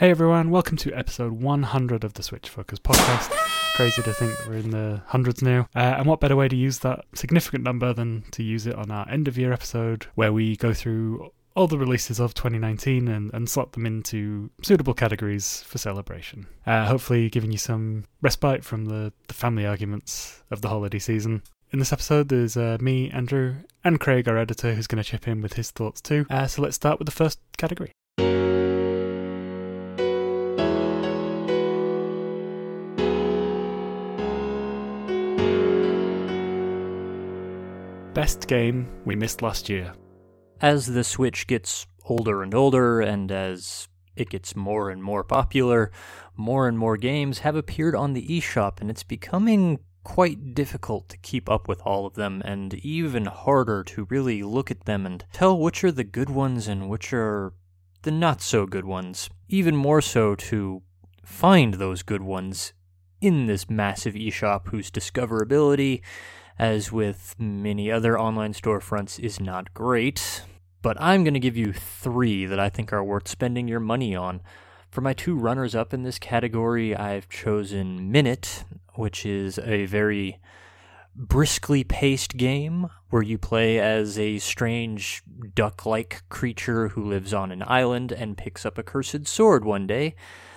Hey everyone, welcome to episode 100 of the Switch Focus podcast. Crazy to think we're in the hundreds now. Uh, and what better way to use that significant number than to use it on our end of year episode where we go through all the releases of 2019 and, and slot them into suitable categories for celebration. Uh, hopefully, giving you some respite from the, the family arguments of the holiday season. In this episode, there's uh, me, Andrew, and Craig, our editor, who's going to chip in with his thoughts too. Uh, so let's start with the first category. Best game we missed last year. As the Switch gets older and older, and as it gets more and more popular, more and more games have appeared on the eShop, and it's becoming quite difficult to keep up with all of them, and even harder to really look at them and tell which are the good ones and which are the not so good ones. Even more so to find those good ones in this massive eShop whose discoverability as with many other online storefronts, is not great. But I'm going to give you three that I think are worth spending your money on. For my two runners up in this category, I've chosen Minute, which is a very briskly paced game where you play as a strange duck like creature who lives on an island and picks up a cursed sword one day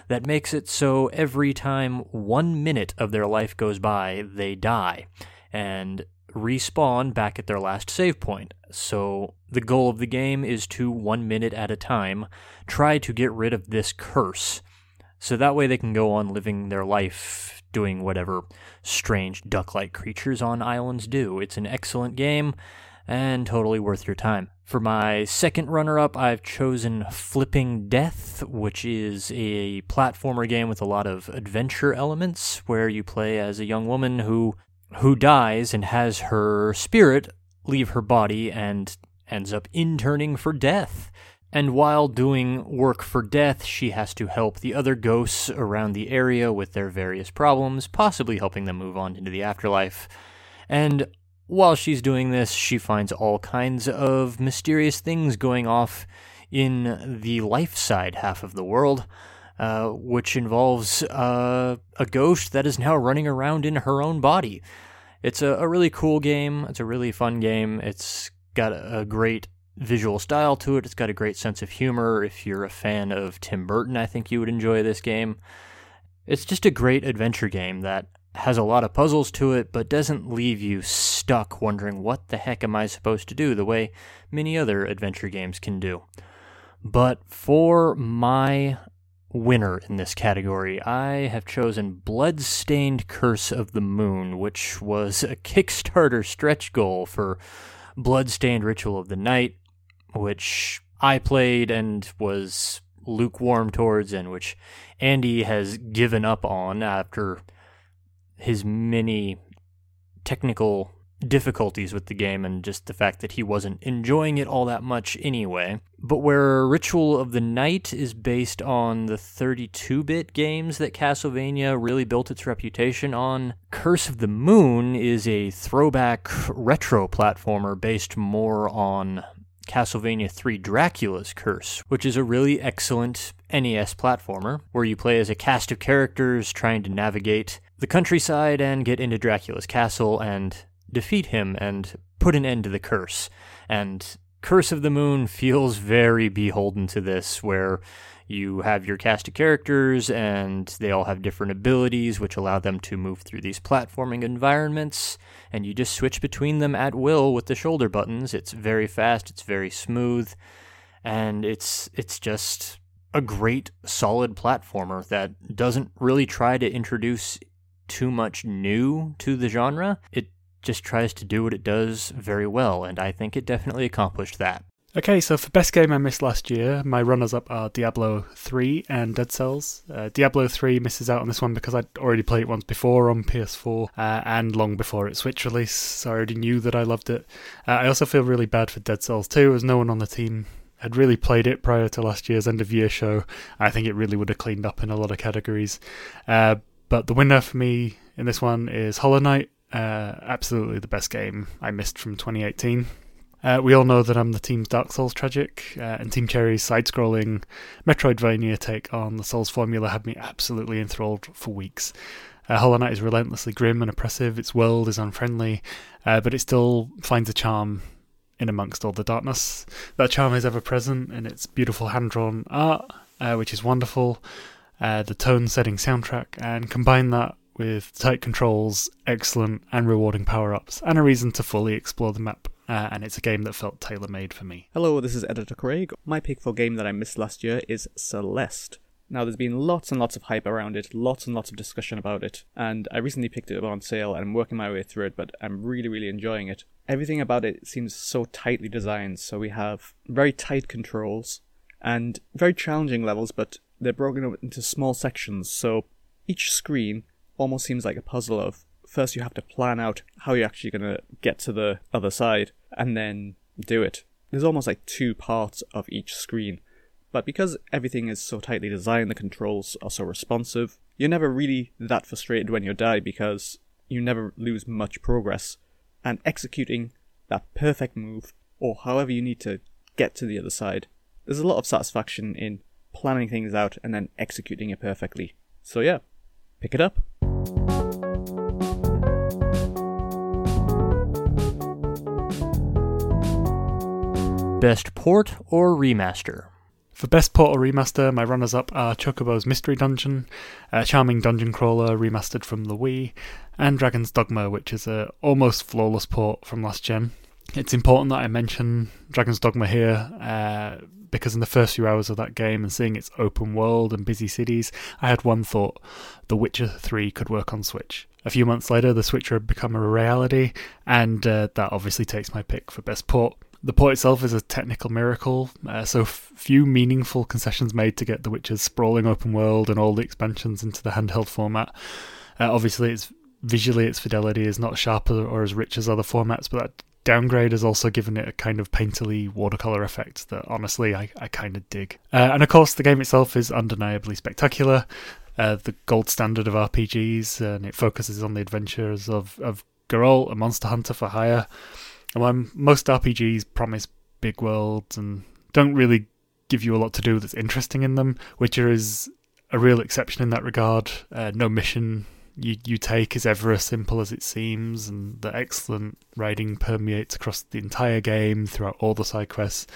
that makes it so every time one minute of their life goes by, they die and respawn back at their last save point. So the goal of the game is to one minute at a time try to get rid of this curse. So that way they can go on living their life doing whatever strange duck like creatures on islands do. It's an excellent game and totally worth your time. For my second runner up, I've chosen Flipping Death, which is a platformer game with a lot of adventure elements where you play as a young woman who who dies and has her spirit leave her body and ends up interning for death. And while doing work for death, she has to help the other ghosts around the area with their various problems, possibly helping them move on into the afterlife. And while she's doing this, she finds all kinds of mysterious things going off in the life side half of the world. Uh, which involves uh, a ghost that is now running around in her own body. It's a, a really cool game. It's a really fun game. It's got a, a great visual style to it. It's got a great sense of humor. If you're a fan of Tim Burton, I think you would enjoy this game. It's just a great adventure game that has a lot of puzzles to it, but doesn't leave you stuck wondering what the heck am I supposed to do the way many other adventure games can do. But for my winner in this category. I have chosen Bloodstained Curse of the Moon, which was a Kickstarter stretch goal for Bloodstained Ritual of the Night, which I played and was lukewarm towards, and which Andy has given up on after his many technical difficulties with the game and just the fact that he wasn't enjoying it all that much anyway. But where Ritual of the Night is based on the 32 bit games that Castlevania really built its reputation on, Curse of the Moon is a throwback retro platformer based more on Castlevania 3 Dracula's Curse, which is a really excellent NES platformer where you play as a cast of characters trying to navigate the countryside and get into Dracula's castle and defeat him and put an end to the curse. And Curse of the Moon feels very beholden to this, where you have your cast of characters and they all have different abilities which allow them to move through these platforming environments. And you just switch between them at will with the shoulder buttons. It's very fast it's very smooth and it's it's just a great solid platformer that doesn't really try to introduce too much new to the genre. It just tries to do what it does very well, and I think it definitely accomplished that. Okay, so for best game I missed last year, my runners up are Diablo 3 and Dead Cells. Uh, Diablo 3 misses out on this one because I'd already played it once before on PS4 uh, and long before its Switch release, so I already knew that I loved it. Uh, I also feel really bad for Dead Cells 2, as no one on the team had really played it prior to last year's end of year show. I think it really would have cleaned up in a lot of categories. Uh, but the winner for me in this one is Hollow Knight. Uh, absolutely the best game I missed from 2018. Uh, we all know that I'm the Team's Dark Souls tragic, uh, and Team Cherry's side scrolling Metroidvania take on the Souls formula had me absolutely enthralled for weeks. Uh, Hollow Knight is relentlessly grim and oppressive, its world is unfriendly, uh, but it still finds a charm in amongst all the darkness. That charm is ever present in its beautiful hand drawn art, uh, which is wonderful, uh, the tone setting soundtrack, and combine that with tight controls, excellent and rewarding power ups, and a reason to fully explore the map uh, and it's a game that felt tailor made for me. Hello, this is Editor Craig. My pick for game that I missed last year is Celeste. Now, there's been lots and lots of hype around it, lots and lots of discussion about it, and I recently picked it up on sale and I'm working my way through it, but I'm really, really enjoying it. Everything about it seems so tightly designed, so we have very tight controls and very challenging levels, but they're broken up into small sections, so each screen almost seems like a puzzle of first you have to plan out how you're actually going to get to the other side and then do it. There's almost like two parts of each screen. But because everything is so tightly designed, the controls are so responsive, you're never really that frustrated when you die because you never lose much progress. And executing that perfect move, or however you need to get to the other side, there's a lot of satisfaction in planning things out and then executing it perfectly. So yeah, pick it up. Best port or remaster? For Best Port or Remaster, my runners up are Chocobo's Mystery Dungeon, a charming dungeon crawler remastered from the Wii, and Dragon's Dogma, which is a almost flawless port from last gen. It's important that I mention Dragon's Dogma here uh, because in the first few hours of that game and seeing its open world and busy cities, I had one thought The Witcher 3 could work on Switch. A few months later, the Switcher had become a reality, and uh, that obviously takes my pick for Best Port. The port itself is a technical miracle, uh, so few meaningful concessions made to get The Witcher's sprawling open world and all the expansions into the handheld format. Uh, obviously, it's visually its fidelity is not sharper or as rich as other formats, but that downgrade has also given it a kind of painterly watercolor effect that honestly I, I kind of dig. Uh, and of course, the game itself is undeniably spectacular. Uh, the gold standard of RPGs, and it focuses on the adventures of, of Geralt, a monster hunter for hire. And when most RPGs promise big worlds and don't really give you a lot to do that's interesting in them, Witcher is a real exception in that regard. Uh, no mission you you take is ever as simple as it seems, and the excellent writing permeates across the entire game throughout all the side quests,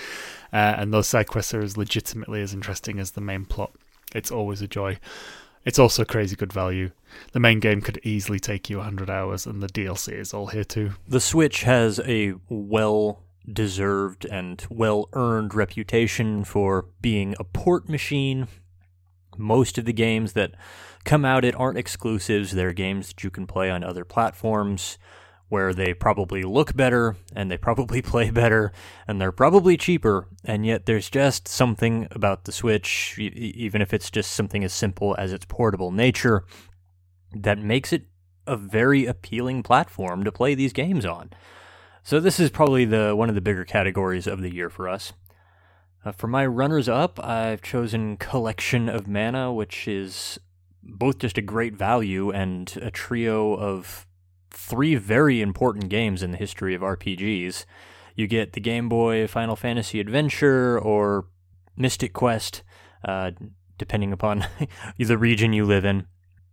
uh, and those side quests are as legitimately as interesting as the main plot. It's always a joy. It's also crazy good value. The main game could easily take you 100 hours, and the DLC is all here too. The Switch has a well deserved and well earned reputation for being a port machine. Most of the games that come out it aren't exclusives, they're games that you can play on other platforms where they probably look better and they probably play better and they're probably cheaper and yet there's just something about the switch even if it's just something as simple as its portable nature that makes it a very appealing platform to play these games on. So this is probably the one of the bigger categories of the year for us. Uh, for my runners up i've chosen collection of mana which is both just a great value and a trio of three very important games in the history of RPGs. You get the Game Boy Final Fantasy Adventure or Mystic Quest, uh, depending upon the region you live in.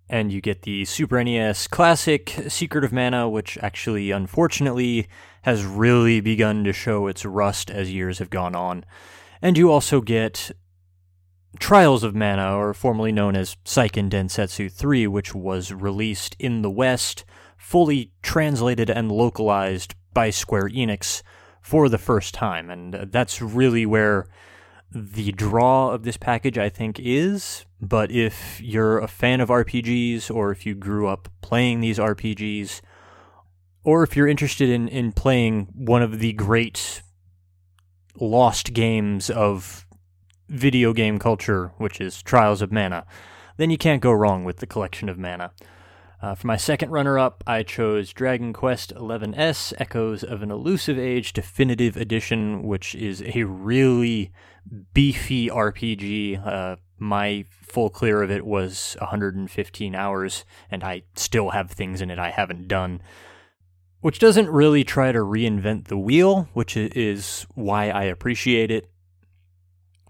And you get the Super NES Classic Secret of Mana, which actually, unfortunately, has really begun to show its rust as years have gone on. And you also get Trials of Mana, or formerly known as Seiken Densetsu 3, which was released in the West fully translated and localized by Square Enix for the first time. And that's really where the draw of this package, I think, is. But if you're a fan of RPGs, or if you grew up playing these RPGs, or if you're interested in, in playing one of the great lost games of video game culture, which is Trials of Mana, then you can't go wrong with the collection of mana. Uh, for my second runner up, I chose Dragon Quest XI S Echoes of an Elusive Age Definitive Edition, which is a really beefy RPG. Uh, my full clear of it was 115 hours, and I still have things in it I haven't done. which doesn't really try to reinvent the wheel, which is why I appreciate it.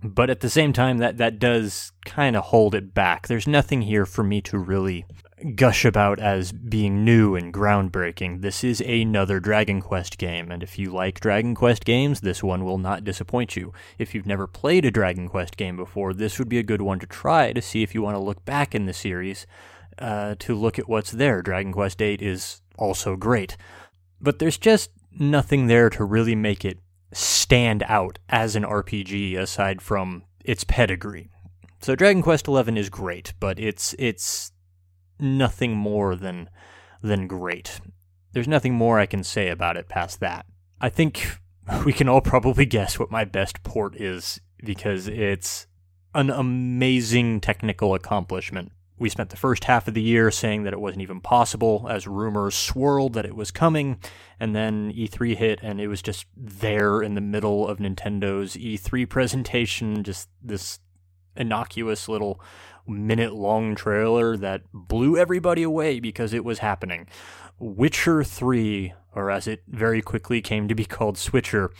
But at the same time, that, that does kind of hold it back. There's nothing here for me to really gush about as being new and groundbreaking. This is another Dragon Quest game, and if you like Dragon Quest games, this one will not disappoint you. If you've never played a Dragon Quest game before, this would be a good one to try to see if you want to look back in the series uh, to look at what's there. Dragon Quest VIII is also great. But there's just nothing there to really make it stand out as an RPG aside from its pedigree. So Dragon Quest XI is great, but it's it's nothing more than than great. There's nothing more I can say about it past that. I think we can all probably guess what my best port is because it's an amazing technical accomplishment. We spent the first half of the year saying that it wasn't even possible as rumors swirled that it was coming, and then E3 hit and it was just there in the middle of Nintendo's E3 presentation, just this innocuous little minute long trailer that blew everybody away because it was happening. Witcher 3, or as it very quickly came to be called Switcher,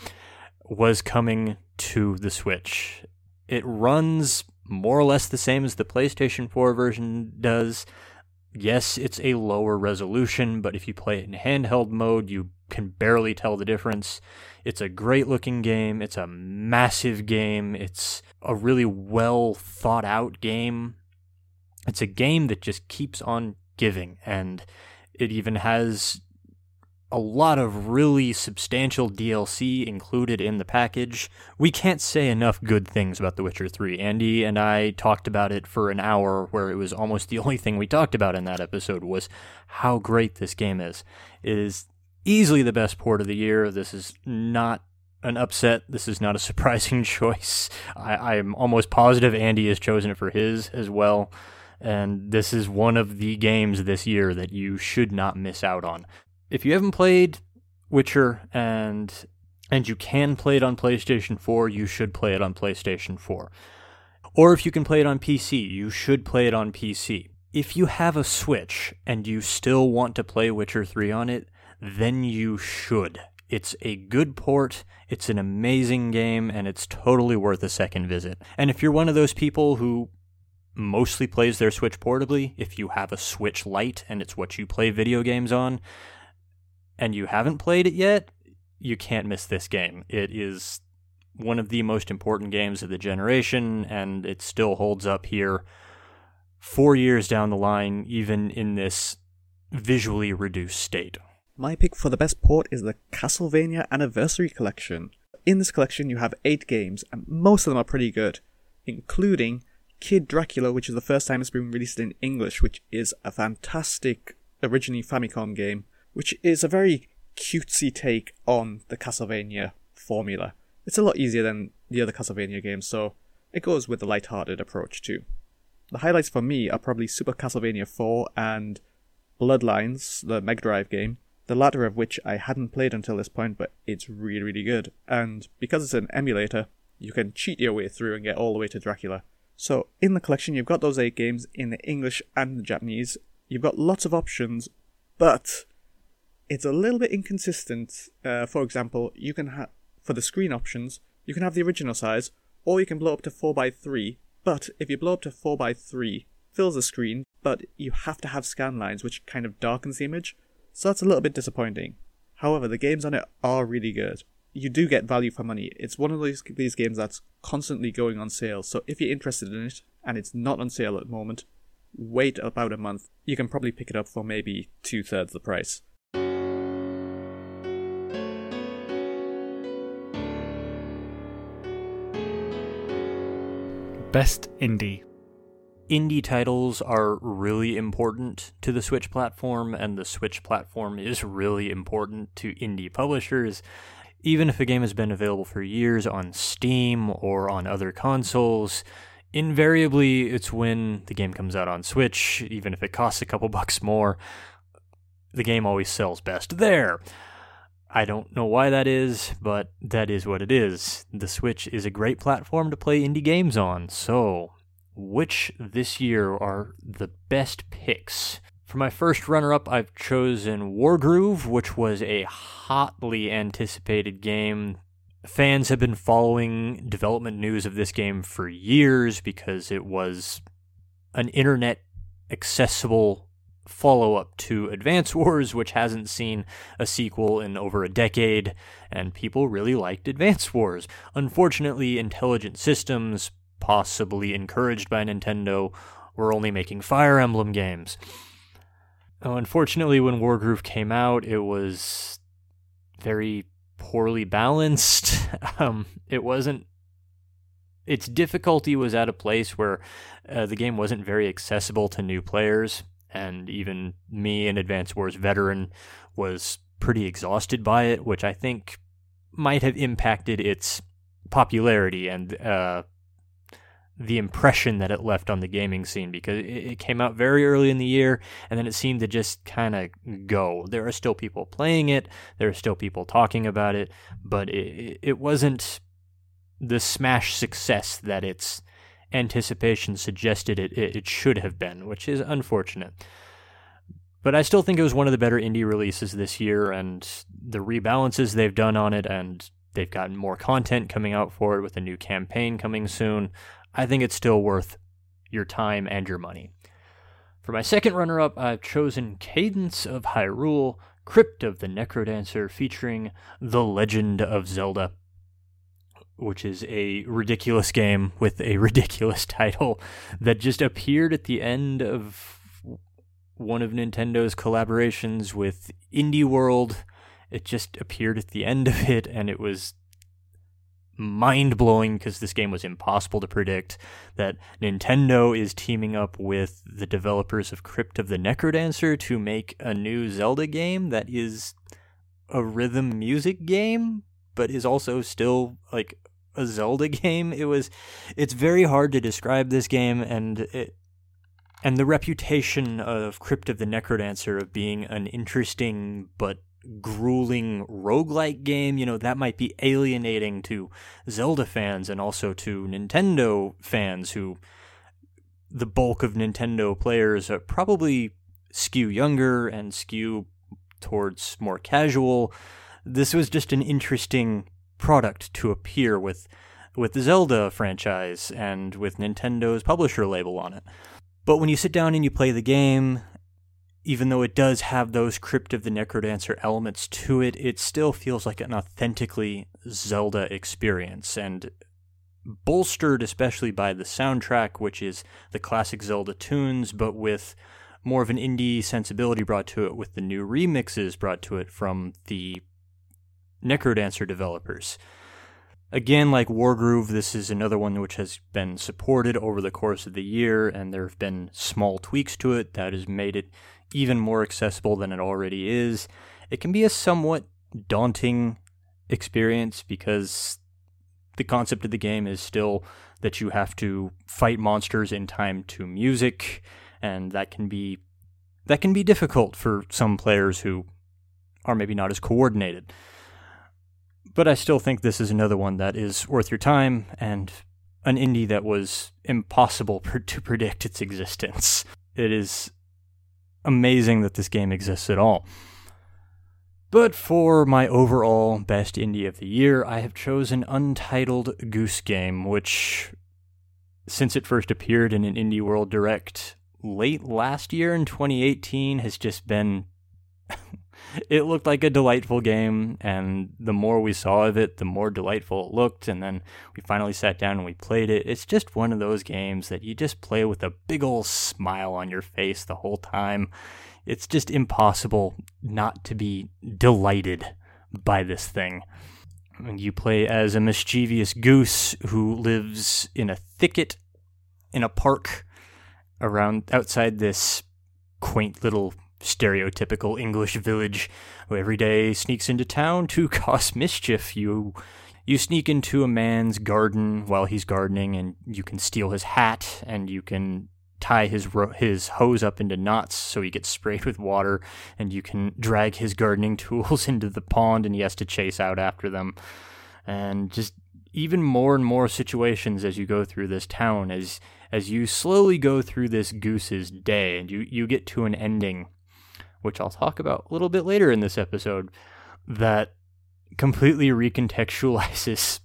was coming to the Switch. It runs more or less the same as the PlayStation 4 version does. Yes, it's a lower resolution, but if you play it in handheld mode, you can barely tell the difference. It's a great looking game. It's a massive game. It's a really well thought out game. It's a game that just keeps on giving, and it even has a lot of really substantial DLC included in the package. We can't say enough good things about The Witcher 3. Andy and I talked about it for an hour where it was almost the only thing we talked about in that episode was how great this game is. It is easily the best port of the year. This is not an upset. This is not a surprising choice. I, am almost positive Andy has chosen it for his as well. And this is one of the games this year that you should not miss out on. If you haven't played Witcher and and you can play it on PlayStation 4, you should play it on PlayStation 4. Or if you can play it on PC, you should play it on PC. If you have a Switch and you still want to play Witcher 3 on it, then you should. It's a good port, it's an amazing game, and it's totally worth a second visit. And if you're one of those people who mostly plays their Switch portably, if you have a Switch Lite and it's what you play video games on, and you haven't played it yet, you can't miss this game. It is one of the most important games of the generation, and it still holds up here four years down the line, even in this visually reduced state. My pick for the best port is the Castlevania Anniversary Collection. In this collection, you have eight games, and most of them are pretty good, including Kid Dracula, which is the first time it's been released in English, which is a fantastic, originally Famicom game, which is a very cutesy take on the Castlevania formula. It's a lot easier than the other Castlevania games, so it goes with the light-hearted approach too. The highlights for me are probably Super Castlevania 4 and Bloodlines, the Mega Drive game, the latter of which I hadn't played until this point, but it's really, really good. And because it's an emulator, you can cheat your way through and get all the way to Dracula. So, in the collection, you've got those eight games in the English and the Japanese. You've got lots of options, but it's a little bit inconsistent. Uh, for example, you can have, for the screen options, you can have the original size, or you can blow up to 4x3. But if you blow up to 4x3, fills the screen, but you have to have scan lines, which kind of darkens the image so that's a little bit disappointing. However, the games on it are really good. You do get value for money. It's one of these these games that's constantly going on sale. So if you're interested in it and it's not on sale at the moment, wait about a month. You can probably pick it up for maybe two thirds the price. Best indie indie titles are really important to the Switch platform, and the Switch platform is really important to indie publishers. Even if a game has been available for years on Steam or on other consoles, invariably it's when the game comes out on Switch, even if it costs a couple bucks more, the game always sells best there. I don't know why that is, but that is what it is. The Switch is a great platform to play indie games on, so which this year are the best picks For my first runner up, I've chosen Wargroove, which was a hotly anticipated game. Fans have been following development news of this game for years because it was an internet accessible follow up to Advance Wars, which hasn't seen a sequel in over a decade, and people really liked Advance Wars. Unfortunately, Intelligent Systems, possibly encouraged by Nintendo, were only making Fire Emblem games. Unfortunately, when Wargroove came out, it was very poorly balanced. um, it wasn't. Its difficulty was at a place where uh, the game wasn't very accessible to new players and even me, an Advance Wars veteran, was pretty exhausted by it, which I think might have impacted its popularity and uh, the impression that it left on the gaming scene because it, came out very early in the year and then it seemed to just kind of go. There are still people playing it, there are still people talking about it, but it, it wasn't the smash success that its anticipation suggested it, it, it should have been, which is unfortunate. But I still think it was one of the better indie releases this year, and the rebalances they've done on it, and they've gotten more content coming out for it with a new campaign coming soon. I think it's still worth your time and your money. For my second runner up, I've chosen Cadence of Hyrule, Crypt of the Necrodancer, featuring The Legend of Zelda which is a ridiculous game with a ridiculous title that just appeared at the end of one of Nintendo's collaborations with Indie World. It just appeared at the end of it, and it was mind blowing because this game was impossible to predict. That Nintendo is teaming up with the developers of Crypt of the Necrodancer to make a new Zelda game that is a rhythm music game, but is also still like a Zelda game. It was it's very hard to describe this game and it and the reputation of Crypt of the Necrodancer of being an interesting but grueling roguelike game, you know, that might be alienating to Zelda fans and also to Nintendo fans who the bulk of Nintendo players are probably skew younger and skew towards more casual. This was just an interesting product to appear with with the Zelda franchise and with Nintendo's publisher label on it. But when you sit down and you play the game, even though it does have those Crypt of the Necrodancer elements to it, it still feels like an authentically Zelda experience and bolstered especially by the soundtrack, which is the classic Zelda tunes, but with more of an indie sensibility brought to it with the new remixes brought to it from the Necrodancer developers. Again, like Wargroove, this is another one which has been supported over the course of the year, and there have been small tweaks to it that has made it even more accessible than it already is. It can be a somewhat daunting experience because the concept of the game is still that you have to fight monsters in time to music, and that can be that can be difficult for some players who are maybe not as coordinated. But I still think this is another one that is worth your time and an indie that was impossible to predict its existence. It is amazing that this game exists at all. But for my overall best indie of the year, I have chosen Untitled Goose Game, which, since it first appeared in an Indie World Direct late last year in 2018, has just been it looked like a delightful game, and the more we saw of it, the more delightful it looked. And then we finally sat down and we played it. It's just one of those games that you just play with a big old smile on your face the whole time. It's just impossible not to be delighted by this thing. And you play as a mischievous goose who lives in a thicket in a park around outside this quaint little stereotypical English village who every day sneaks into town to cause mischief. You you sneak into a man's garden while he's gardening and you can steal his hat and you can tie his ro- his hose up into knots so he gets sprayed with water and you can drag his gardening tools into the pond and he has to chase out after them and just even more and more situations as you go through this town as as you slowly go through this goose's day and you, you get to an ending, which I'll talk about a little bit later in this episode, that completely recontextualizes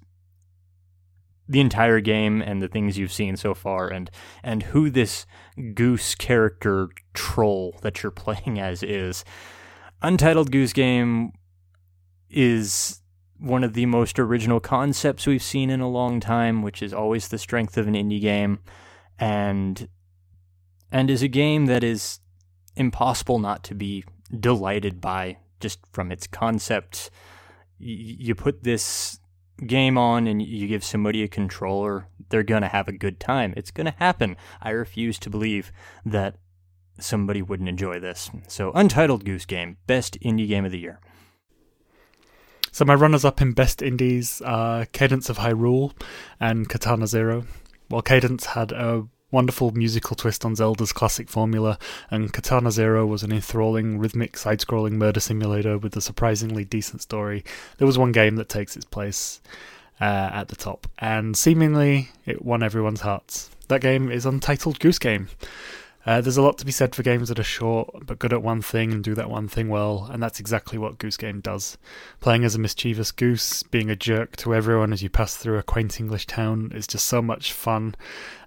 the entire game and the things you've seen so far and and who this goose character troll that you're playing as is. Untitled Goose Game is one of the most original concepts we've seen in a long time, which is always the strength of an indie game and and is a game that is impossible not to be delighted by just from its concept. You put this game on and you give somebody a controller, they're going to have a good time. It's going to happen. I refuse to believe that somebody wouldn't enjoy this. So, Untitled Goose Game, best indie game of the year. So my runners-up in best indies are Cadence of Hyrule and Katana Zero. While Cadence had a wonderful musical twist on Zelda's classic formula, and Katana Zero was an enthralling, rhythmic, side scrolling murder simulator with a surprisingly decent story. There was one game that takes its place uh, at the top, and seemingly it won everyone's hearts. That game is Untitled Goose Game. Uh, there's a lot to be said for games that are short but good at one thing and do that one thing well, and that's exactly what Goose Game does. Playing as a mischievous goose, being a jerk to everyone as you pass through a quaint English town is just so much fun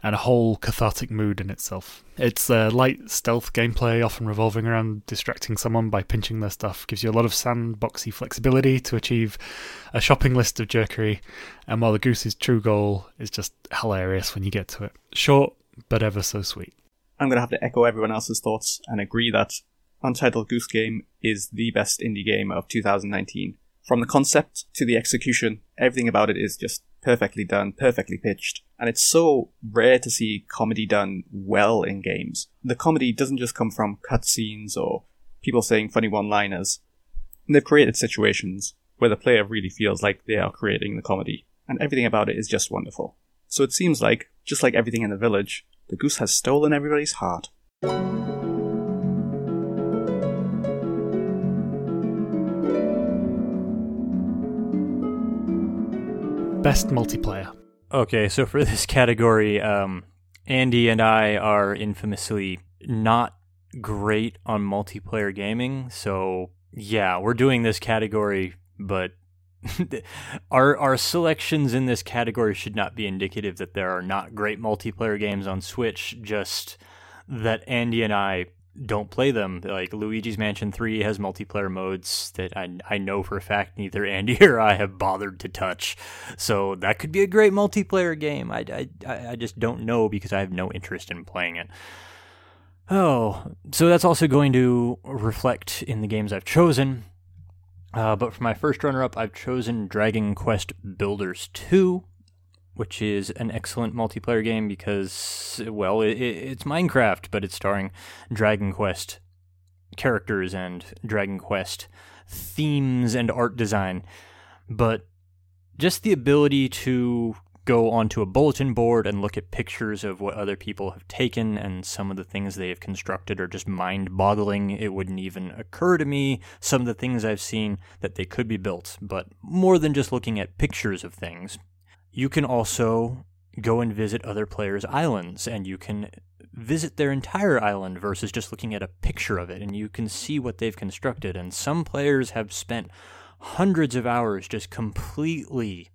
and a whole cathartic mood in itself. It's uh, light stealth gameplay, often revolving around distracting someone by pinching their stuff, gives you a lot of sandboxy flexibility to achieve a shopping list of jerkery, and while the goose's true goal is just hilarious when you get to it. Short, but ever so sweet. I'm going to have to echo everyone else's thoughts and agree that Untitled Goose Game is the best indie game of 2019. From the concept to the execution, everything about it is just perfectly done, perfectly pitched. And it's so rare to see comedy done well in games. The comedy doesn't just come from cutscenes or people saying funny one liners. They've created situations where the player really feels like they are creating the comedy, and everything about it is just wonderful. So it seems like, just like everything in the village, the goose has stolen everybody's heart. Best multiplayer. Okay, so for this category, um, Andy and I are infamously not great on multiplayer gaming. So yeah, we're doing this category, but our our selections in this category should not be indicative that there are not great multiplayer games on Switch. Just that Andy and I don't play them. Like Luigi's Mansion 3 has multiplayer modes that I, I know for a fact neither Andy or I have bothered to touch. So that could be a great multiplayer game. I, I, I just don't know because I have no interest in playing it. Oh, so that's also going to reflect in the games I've chosen. Uh, but for my first runner up, I've chosen Dragon Quest Builders 2, which is an excellent multiplayer game because, well, it, it's Minecraft, but it's starring Dragon Quest characters and Dragon Quest themes and art design. But just the ability to go onto a bulletin board and look at pictures of what other people have taken and some of the things they have constructed are just mind boggling. It wouldn't even occur to me, some of the things I've seen, that they could be built. But more than just looking at pictures of things, you can also go and visit other players' islands and you can visit their entire island versus just looking at a picture of it and you can see what they've constructed. And some players have spent hundreds of hours just completely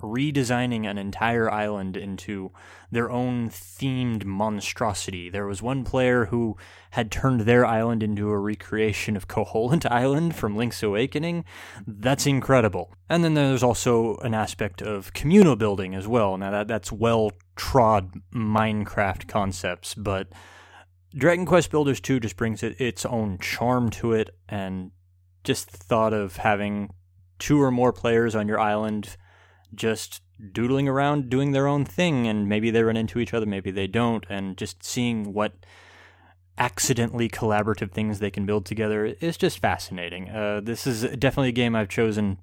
redesigning an entire island into their own themed monstrosity. There was one player who had turned their island into a recreation of Koholint Island from Link's Awakening. That's incredible. And then there's also an aspect of communal building as well. Now that that's well trod Minecraft concepts, but Dragon Quest Builders 2 just brings it its own charm to it and just the thought of having two or more players on your island just doodling around doing their own thing and maybe they run into each other maybe they don't and just seeing what accidentally collaborative things they can build together is just fascinating. Uh, this is definitely a game i've chosen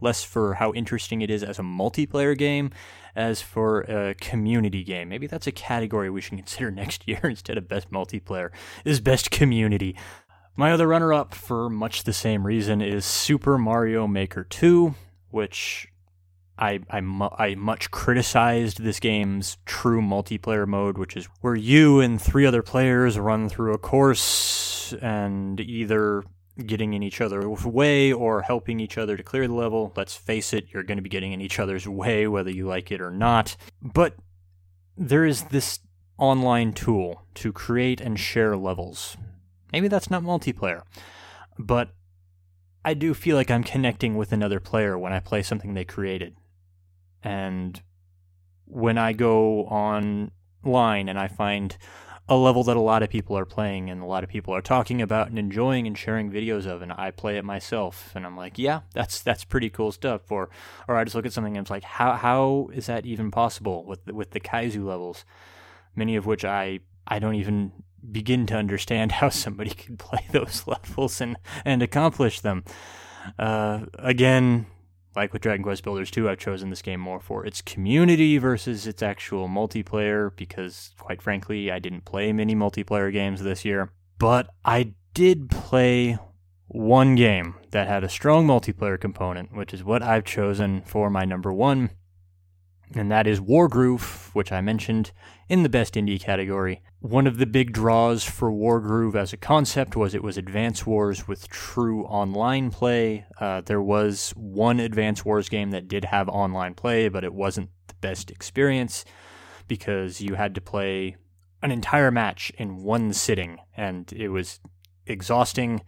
less for how interesting it is as a multiplayer game as for a community game. Maybe that's a category we should consider next year instead of best multiplayer is best community. My other runner up for much the same reason is super mario maker 2 which I, I, mu- I much criticized this game's true multiplayer mode, which is where you and three other players run through a course and either getting in each other's way or helping each other to clear the level. Let's face it, you're going to be getting in each other's way whether you like it or not. But there is this online tool to create and share levels. Maybe that's not multiplayer, but I do feel like I'm connecting with another player when I play something they created. And when I go online and I find a level that a lot of people are playing and a lot of people are talking about and enjoying and sharing videos of and I play it myself and I'm like, yeah, that's that's pretty cool stuff or or I just look at something and it's like how how is that even possible with the, with the Kaizo levels? Many of which I I don't even begin to understand how somebody could play those levels and and accomplish them. Uh, again like with Dragon Quest Builders 2, I've chosen this game more for its community versus its actual multiplayer because, quite frankly, I didn't play many multiplayer games this year. But I did play one game that had a strong multiplayer component, which is what I've chosen for my number one, and that is Wargroove, which I mentioned in the best indie category. One of the big draws for Wargroove as a concept was it was Advance Wars with true online play. Uh, there was one Advance Wars game that did have online play, but it wasn't the best experience because you had to play an entire match in one sitting, and it was exhausting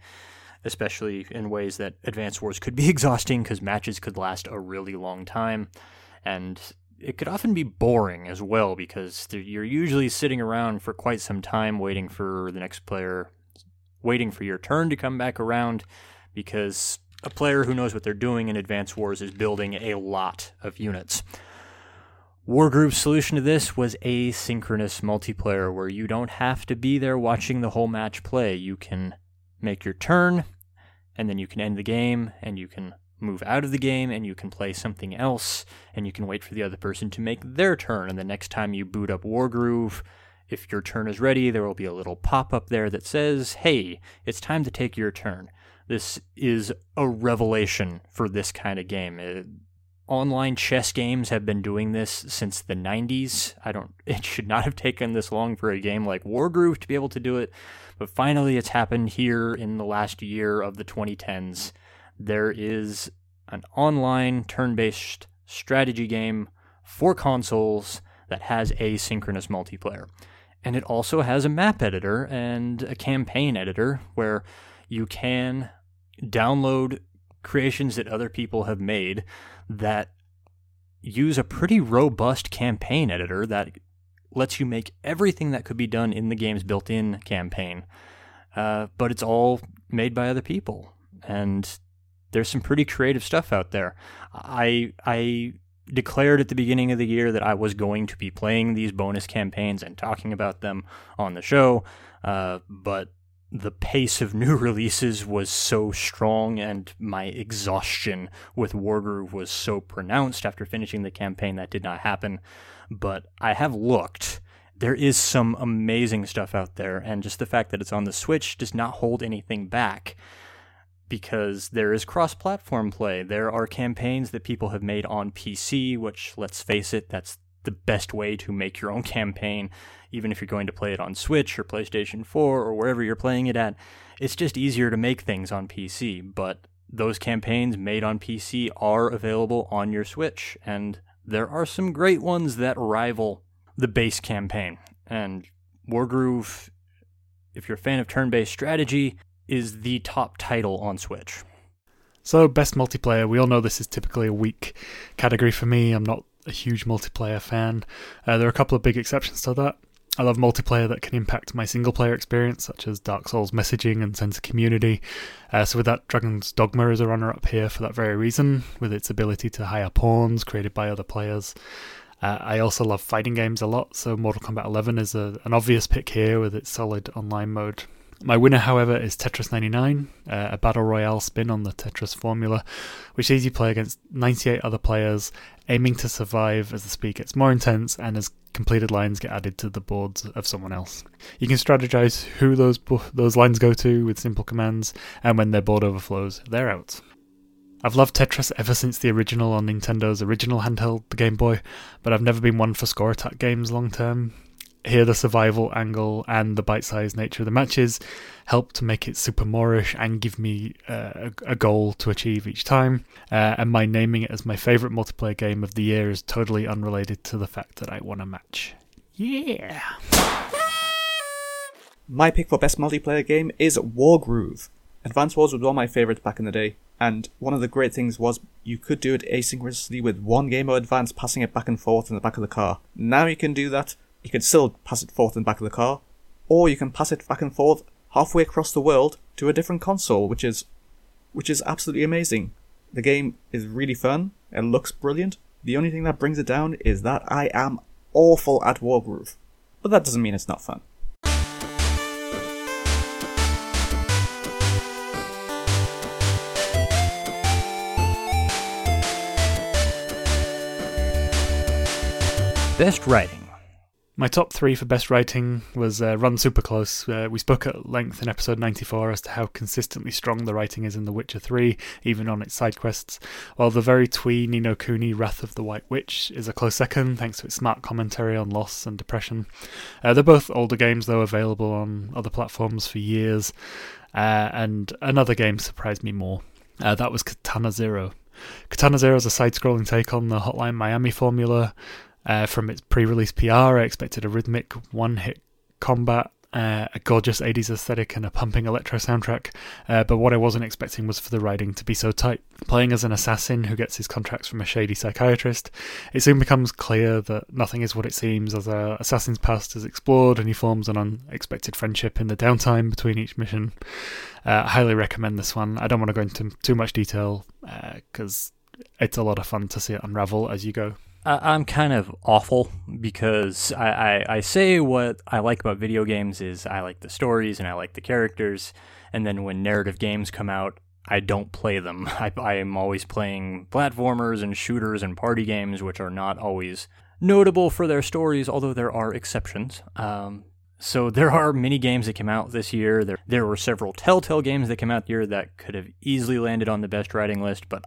especially in ways that Advance Wars could be exhausting because matches could last a really long time. And it could often be boring as well because you're usually sitting around for quite some time waiting for the next player, waiting for your turn to come back around because a player who knows what they're doing in Advance Wars is building a lot of units. Wargroove's solution to this was asynchronous multiplayer where you don't have to be there watching the whole match play. You can make your turn and then you can end the game and you can move out of the game and you can play something else and you can wait for the other person to make their turn. And the next time you boot up Wargroove if your turn is ready there will be a little pop up there that says hey it's time to take your turn. This is a revelation for this kind of game. It, online chess games have been doing this since the 90s i don't it should not have taken this long for a game like Wargroove to be able to do it but finally it's happened here in the last year of the 2010s there is an online turn based strategy game for consoles that has asynchronous multiplayer. And it also has a map editor and a campaign editor where you can download creations that other people have made that use a pretty robust campaign editor that lets you make everything that could be done in the game's built in campaign. Uh, but it's all made by other people. And there's some pretty creative stuff out there. I I declared at the beginning of the year that I was going to be playing these bonus campaigns and talking about them on the show, uh, but the pace of new releases was so strong and my exhaustion with Wargroove was so pronounced after finishing the campaign that did not happen. But I have looked. There is some amazing stuff out there, and just the fact that it's on the Switch does not hold anything back because there is cross platform play. There are campaigns that people have made on PC, which, let's face it, that's the best way to make your own campaign, even if you're going to play it on Switch or PlayStation 4 or wherever you're playing it at. It's just easier to make things on PC, but those campaigns made on PC are available on your Switch, and there are some great ones that rival the base campaign. And Wargroove, if you're a fan of turn based strategy, is the top title on Switch. So, best multiplayer. We all know this is typically a weak category for me. I'm not a huge multiplayer fan. Uh, there are a couple of big exceptions to that. I love multiplayer that can impact my single player experience, such as Dark Souls messaging and sense of community. Uh, so, with that, Dragon's Dogma is a runner up here for that very reason, with its ability to hire pawns created by other players. Uh, I also love fighting games a lot, so Mortal Kombat 11 is a, an obvious pick here with its solid online mode. My winner, however, is Tetris 99, uh, a battle royale spin on the Tetris formula, which sees you play against 98 other players, aiming to survive as the speed gets more intense and as completed lines get added to the boards of someone else. You can strategize who those those lines go to with simple commands, and when their board overflows, they're out. I've loved Tetris ever since the original on Nintendo's original handheld, the Game Boy, but I've never been one for score attack games long term. Here, the survival angle and the bite sized nature of the matches help to make it super Moorish and give me uh, a, goal to achieve each time. Uh, and my naming it as my favourite multiplayer game of the year is totally unrelated to the fact that I won a match. Yeah! My pick for best multiplayer game is Wargroove. Advance Wars was one of my favourites back in the day, and one of the great things was you could do it asynchronously with one game of Advance passing it back and forth in the back of the car. Now you can do that. You can still pass it forth in the back of the car, or you can pass it back and forth halfway across the world to a different console, which is which is absolutely amazing. The game is really fun. It looks brilliant. The only thing that brings it down is that I am awful at Wargroove. But that doesn't mean it's not fun. Best writing. My top three for best writing was uh, Run Super Close. Uh, we spoke at length in episode 94 as to how consistently strong the writing is in The Witcher 3, even on its side quests, while the very twee Ni no Kuni Wrath of the White Witch is a close second thanks to its smart commentary on loss and depression. Uh, they're both older games, though, available on other platforms for years, uh, and another game surprised me more. Uh, that was Katana Zero. Katana Zero is a side scrolling take on the Hotline Miami formula. Uh, from its pre-release PR, I expected a rhythmic one-hit combat, uh, a gorgeous 80s aesthetic, and a pumping electro soundtrack. Uh, but what I wasn't expecting was for the writing to be so tight. Playing as an assassin who gets his contracts from a shady psychiatrist, it soon becomes clear that nothing is what it seems as our assassin's past is explored and he forms an unexpected friendship in the downtime between each mission. Uh, I highly recommend this one. I don't want to go into too much detail because uh, it's a lot of fun to see it unravel as you go. I'm kind of awful because I, I, I, say what I like about video games is I like the stories and I like the characters, and then when narrative games come out, I don't play them. I, I am always playing platformers and shooters and party games, which are not always notable for their stories, although there are exceptions. Um, so there are many games that came out this year. There there were several Telltale games that came out this year that could have easily landed on the best writing list, but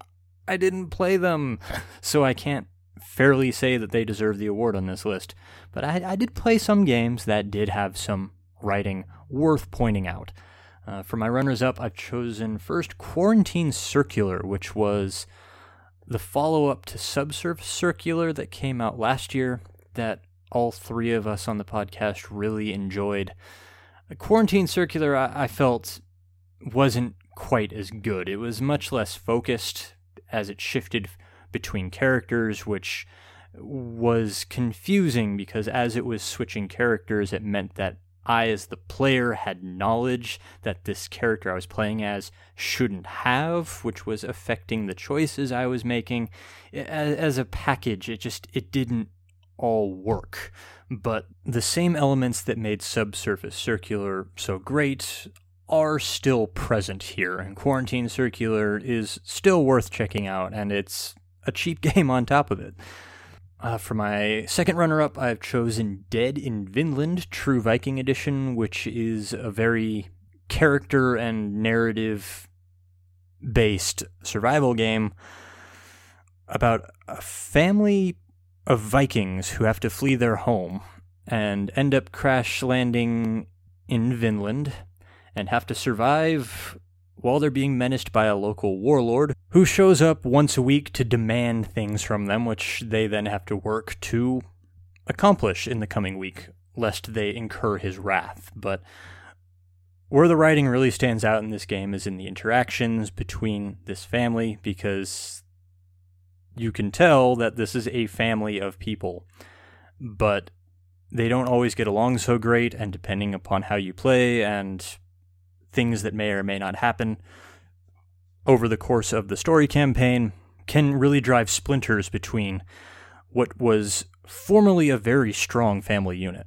I didn't play them, so I can't fairly say that they deserve the award on this list, but I, I did play some games that did have some writing worth pointing out. Uh, for my runners up, I've chosen first Quarantine Circular, which was the follow up to Subsurface Circular that came out last year that all three of us on the podcast really enjoyed. Quarantine Circular, I, I felt, wasn't quite as good. It was much less focused as it shifted between characters, which was confusing because as it was switching characters, it meant that I, as the player, had knowledge that this character I was playing as shouldn't have, which was affecting the choices I was making. As, a package, it just it didn't all work. But the same elements that made Subsurface Circular so great are still present here, and Quarantine Circular is still worth checking out, and it's a cheap game on top of it. Uh, for my second runner up, I've chosen Dead in Vinland True Viking Edition, which is a very character and narrative based survival game about a family of Vikings who have to flee their home and end up crash landing in Vinland and have to survive while they're being menaced by a local warlord who shows up once a week to demand things from them, which they then have to work to accomplish in the coming week, lest they incur his wrath. But where the writing really stands out in this game is in the interactions between this family, because you can tell that this is a family of people, but they don't always get along so great, and depending upon how you play and things that may or may not happen over the course of the story campaign can really drive splinters between what was formerly a very strong family unit.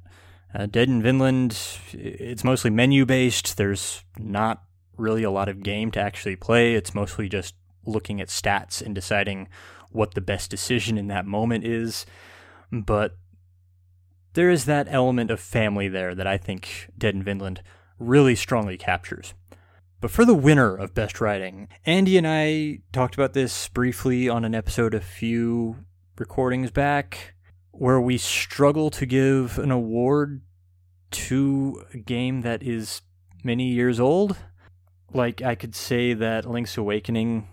Uh, Dead in Vinland, it's mostly menu based. There's not really a lot of game to actually play. It's mostly just looking at stats and deciding what the best decision in that moment is. But there is that element of family there that I think Dead in Vinland really strongly captures. But for the winner of Best Writing, Andy and I talked about this briefly on an episode a few recordings back, where we struggle to give an award to a game that is many years old. Like, I could say that Link's Awakening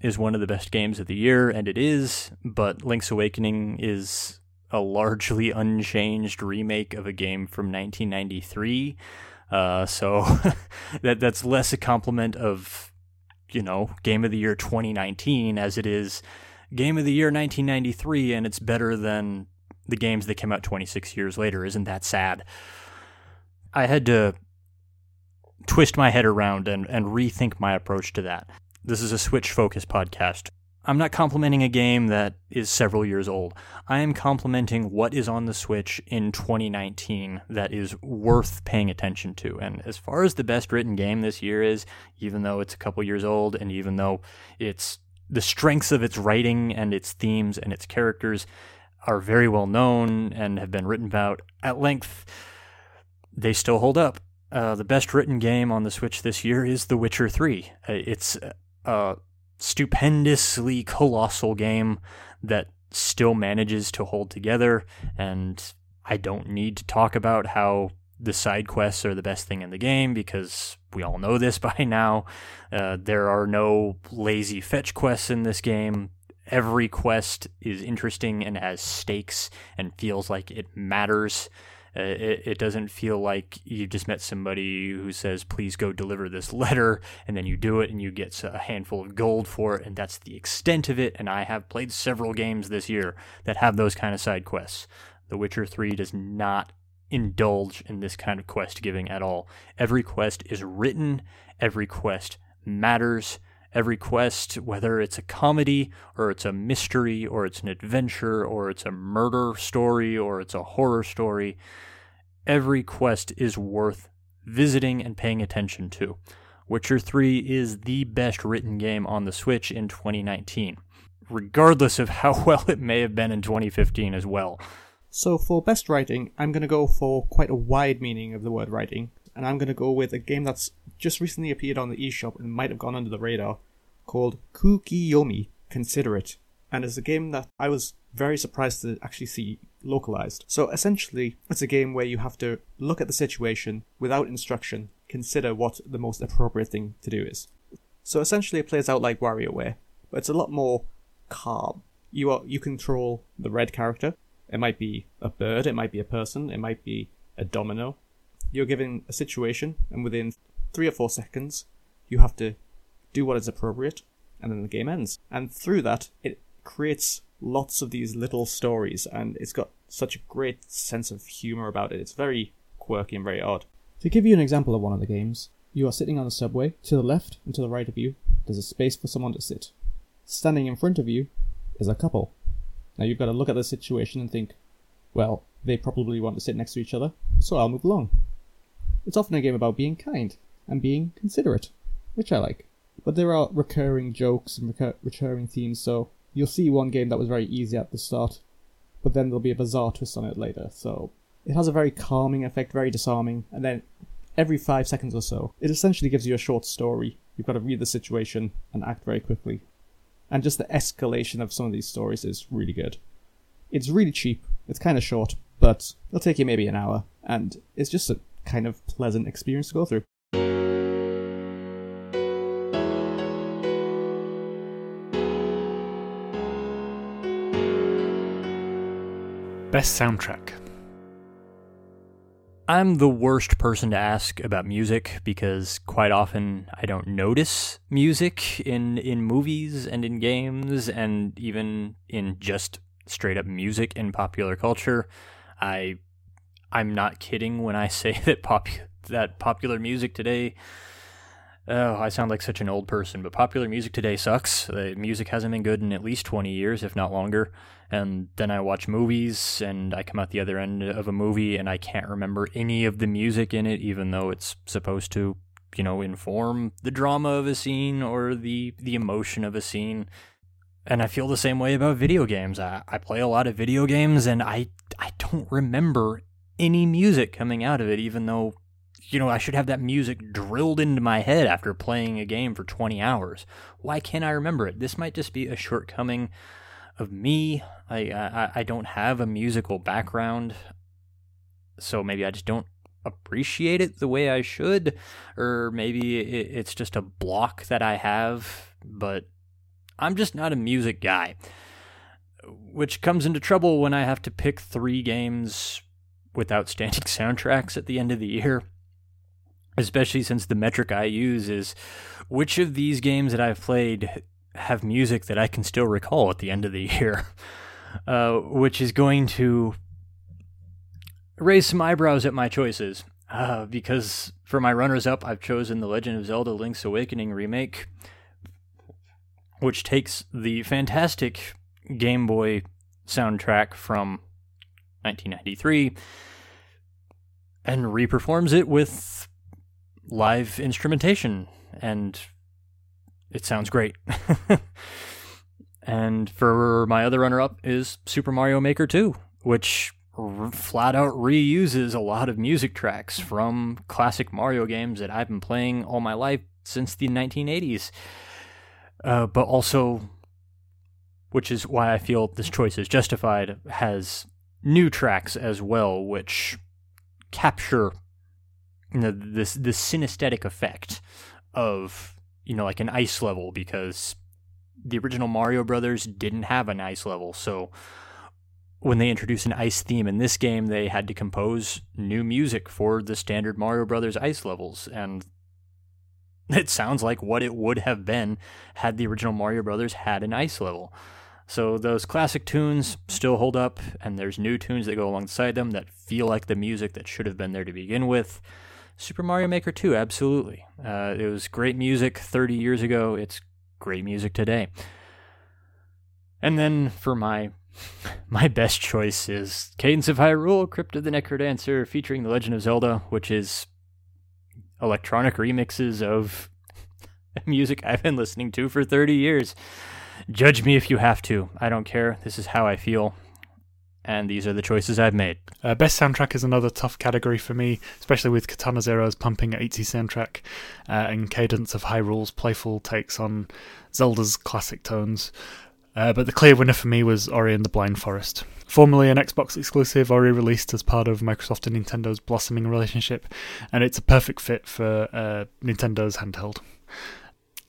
is one of the best games of the year, and it is, but Link's Awakening is a largely unchanged remake of a game from 1993. Uh, so that that's less a compliment of, you know, Game of the Year 2019 as it is Game of the Year 1993, and it's better than the games that came out 26 years later. Isn't that sad? I had to twist my head around and, and rethink my approach to that. This is a Switch focused podcast. I'm not complimenting a game that is several years old. I am complimenting what is on the Switch in 2019 that is worth paying attention to. And as far as the best written game this year is, even though it's a couple years old and even though it's the strengths of its writing and its themes and its characters are very well known and have been written about at length, they still hold up. Uh, the best written game on the Switch this year is The Witcher 3. Uh, it's a stupendously colossal game that still manages to hold together. And I don't need to talk about how the side quests are the best thing in the game because we all know this by now. Uh, there are no lazy fetch quests in this game. Every quest is interesting and has stakes and feels like it matters. Uh, it, it doesn't feel like you just met somebody who says, please go deliver this letter, and then you do it and you get a handful of gold for it, and that's the extent of it. And I have played several games this year that have those kind of side quests. The Witcher 3 does not indulge in this kind of quest giving at all. Every quest is written, every quest matters. Every quest, whether it's a comedy or it's a mystery or it's an adventure or it's a murder story or it's a horror story, every quest is worth visiting and paying attention to. Witcher 3 is the best written game on the Switch in 2019, regardless of how well it may have been in 2015 as well. So, for best writing, I'm going to go for quite a wide meaning of the word writing, and I'm going to go with a game that's just recently appeared on the eShop and might have gone under the radar called Kuukiyomi Consider It. And it's a game that I was very surprised to actually see localized. So essentially, it's a game where you have to look at the situation without instruction, consider what the most appropriate thing to do is. So essentially, it plays out like WarioWare, but it's a lot more calm. You are you control the red character. It might be a bird, it might be a person, it might be a domino. You're given a situation, and within three or four seconds, you have to do what is appropriate, and then the game ends. And through that, it creates lots of these little stories, and it's got such a great sense of humor about it. It's very quirky and very odd. To give you an example of one of the games, you are sitting on the subway. To the left and to the right of you, there's a space for someone to sit. Standing in front of you is a couple. Now you've got to look at the situation and think, well, they probably want to sit next to each other, so I'll move along. It's often a game about being kind and being considerate, which I like. But there are recurring jokes and recur- recurring themes, so you'll see one game that was very easy at the start, but then there'll be a bizarre twist on it later. So it has a very calming effect, very disarming, and then every five seconds or so, it essentially gives you a short story. You've got to read the situation and act very quickly. And just the escalation of some of these stories is really good. It's really cheap, it's kind of short, but it'll take you maybe an hour, and it's just a kind of pleasant experience to go through. Best soundtrack. I'm the worst person to ask about music because quite often I don't notice music in in movies and in games and even in just straight up music in popular culture. I I'm not kidding when I say that pop that popular music today Oh, I sound like such an old person, but popular music today sucks. Uh, music hasn't been good in at least 20 years, if not longer. And then I watch movies, and I come out the other end of a movie, and I can't remember any of the music in it, even though it's supposed to, you know, inform the drama of a scene or the, the emotion of a scene. And I feel the same way about video games. I, I play a lot of video games, and I, I don't remember any music coming out of it, even though you know, I should have that music drilled into my head after playing a game for 20 hours. Why can't I remember it? This might just be a shortcoming of me. I, I, I don't have a musical background, so maybe I just don't appreciate it the way I should, or maybe it, it's just a block that I have, but I'm just not a music guy. Which comes into trouble when I have to pick three games with outstanding soundtracks at the end of the year. Especially since the metric I use is which of these games that I've played have music that I can still recall at the end of the year, uh, which is going to raise some eyebrows at my choices. Uh, because for my runners up, I've chosen The Legend of Zelda Link's Awakening remake, which takes the fantastic Game Boy soundtrack from 1993 and reperforms it with live instrumentation and it sounds great. and for my other runner up is Super Mario Maker 2, which r- flat out reuses a lot of music tracks from classic Mario games that I've been playing all my life since the 1980s. Uh, but also, which is why I feel this choice is justified, has new tracks as well, which capture you know, this this synesthetic effect of you know like an ice level because the original Mario Brothers didn't have an ice level, so when they introduced an ice theme in this game, they had to compose new music for the standard Mario Brothers ice levels, and it sounds like what it would have been had the original Mario Brothers had an ice level. So those classic tunes still hold up, and there's new tunes that go alongside them that feel like the music that should have been there to begin with. Super Mario Maker 2, absolutely. Uh, it was great music 30 years ago. It's great music today. And then for my my best choice is Cadence of Hyrule, Crypt of the Necrodancer, featuring The Legend of Zelda, which is electronic remixes of music I've been listening to for 30 years. Judge me if you have to. I don't care. This is how I feel. And these are the choices I've made. Uh, best soundtrack is another tough category for me, especially with Katana Zero's pumping 80s soundtrack uh, and Cadence of Hyrule's playful takes on Zelda's classic tones. Uh, but the clear winner for me was Ori and the Blind Forest. Formerly an Xbox exclusive, Ori released as part of Microsoft and Nintendo's blossoming relationship, and it's a perfect fit for uh, Nintendo's handheld.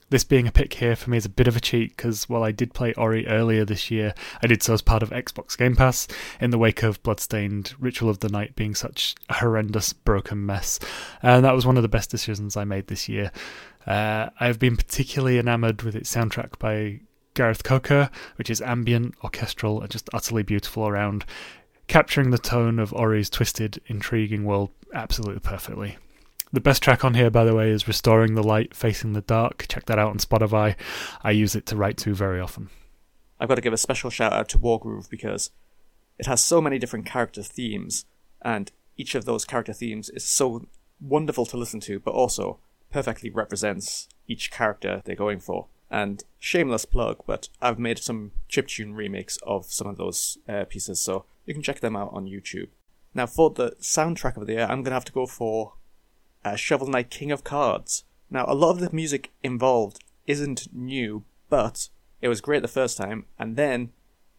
This being a pick here for me is a bit of a cheat because while I did play Ori earlier this year, I did so as part of Xbox Game Pass in the wake of Bloodstained Ritual of the Night being such a horrendous broken mess. And that was one of the best decisions I made this year. Uh, I've been particularly enamoured with its soundtrack by Gareth Coker, which is ambient, orchestral, and just utterly beautiful around, capturing the tone of Ori's twisted, intriguing world absolutely perfectly. The best track on here, by the way, is Restoring the Light Facing the Dark. Check that out on Spotify. I use it to write to very often. I've got to give a special shout out to Wargroove because it has so many different character themes, and each of those character themes is so wonderful to listen to, but also perfectly represents each character they're going for. And shameless plug, but I've made some chiptune remakes of some of those uh, pieces, so you can check them out on YouTube. Now, for the soundtrack of the year, I'm going to have to go for uh, Shovel Knight King of Cards. Now, a lot of the music involved isn't new, but it was great the first time, and then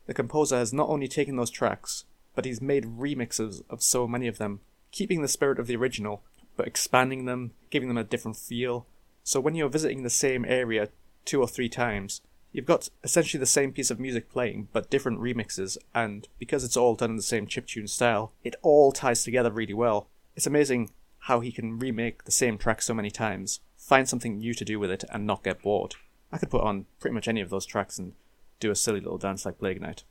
the composer has not only taken those tracks, but he's made remixes of so many of them, keeping the spirit of the original, but expanding them, giving them a different feel. So when you're visiting the same area two or three times, you've got essentially the same piece of music playing, but different remixes, and because it's all done in the same chiptune style, it all ties together really well. It's amazing how he can remake the same track so many times, find something new to do with it, and not get bored. I could put on pretty much any of those tracks and do a silly little dance like Plague Knight.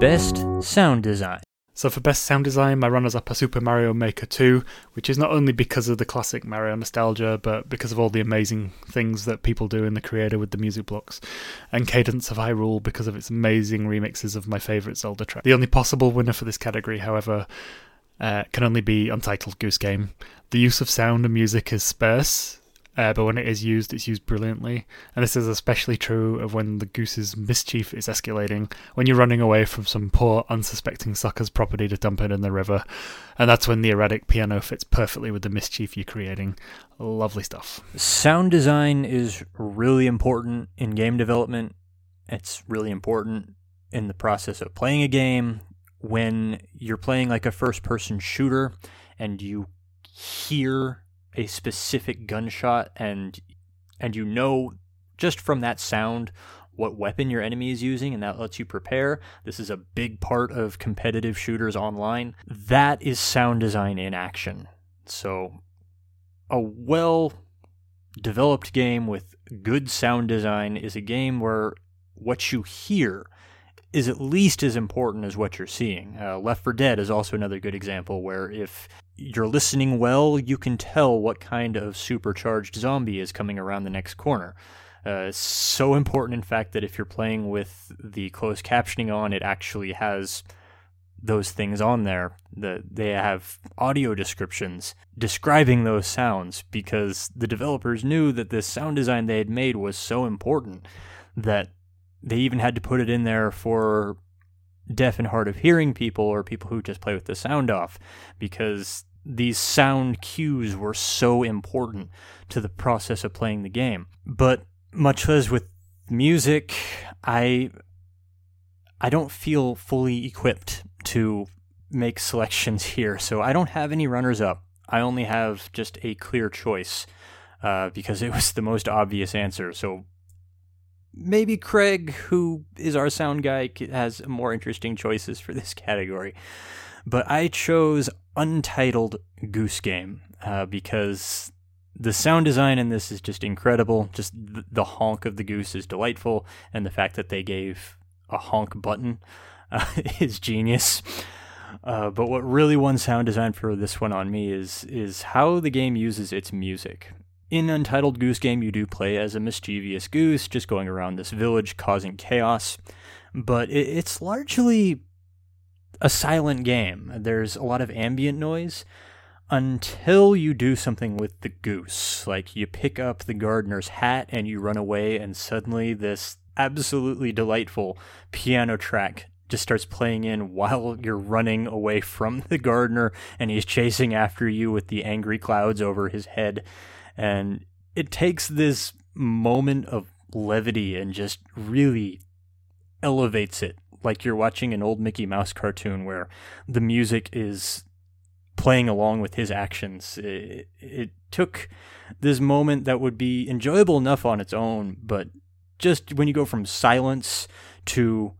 Best sound design. So for best sound design, my runners up are Super Mario Maker 2, which is not only because of the classic Mario nostalgia, but because of all the amazing things that people do in the creator with the music blocks, and Cadence of Hyrule because of its amazing remixes of my favourite Zelda track. The only possible winner for this category, however, uh, can only be Untitled Goose Game. The use of sound and music is sparse, uh, but when it is used, it's used brilliantly. And this is especially true of when the goose's mischief is escalating, when you're running away from some poor, unsuspecting sucker's property to dump it in the river. And that's when the erratic piano fits perfectly with the mischief you're creating. Lovely stuff. Sound design is really important in game development. It's really important in the process of playing a game when you're playing like a first person shooter and you hear a specific gunshot and and you know just from that sound what weapon your enemy is using and that lets you prepare. This is a big part of competitive shooters online. That is sound design in action. So a well developed game with good sound design is a game where what you hear is at least as important as what you're seeing. Uh, Left 4 Dead is also another good example where if you're listening well, you can tell what kind of supercharged zombie is coming around the next corner. Uh, so important, in fact, that if you're playing with the closed captioning on, it actually has those things on there. The, they have audio descriptions describing those sounds because the developers knew that this sound design they had made was so important that they even had to put it in there for deaf and hard of hearing people or people who just play with the sound off because these sound cues were so important to the process of playing the game. But much as with music, I I don't feel fully equipped to make selections here, so I don't have any runners up. I only have just a clear choice uh, because it was the most obvious answer. So maybe Craig, who is our sound guy, has more interesting choices for this category. But I chose Untitled Goose Game uh, because the sound design in this is just incredible. Just the honk of the goose is delightful, and the fact that they gave a honk button uh, is genius. Uh, but what really won sound design for this one on me is is how the game uses its music. In Untitled Goose Game, you do play as a mischievous goose, just going around this village causing chaos. But it's largely a silent game. There's a lot of ambient noise until you do something with the goose. Like you pick up the gardener's hat and you run away, and suddenly this absolutely delightful piano track just starts playing in while you're running away from the gardener and he's chasing after you with the angry clouds over his head. And it takes this moment of levity and just really elevates it like you're watching an old Mickey Mouse cartoon where the music is playing along with his actions. It, it, took this moment that would be enjoyable enough on its own, but just when you go from silence to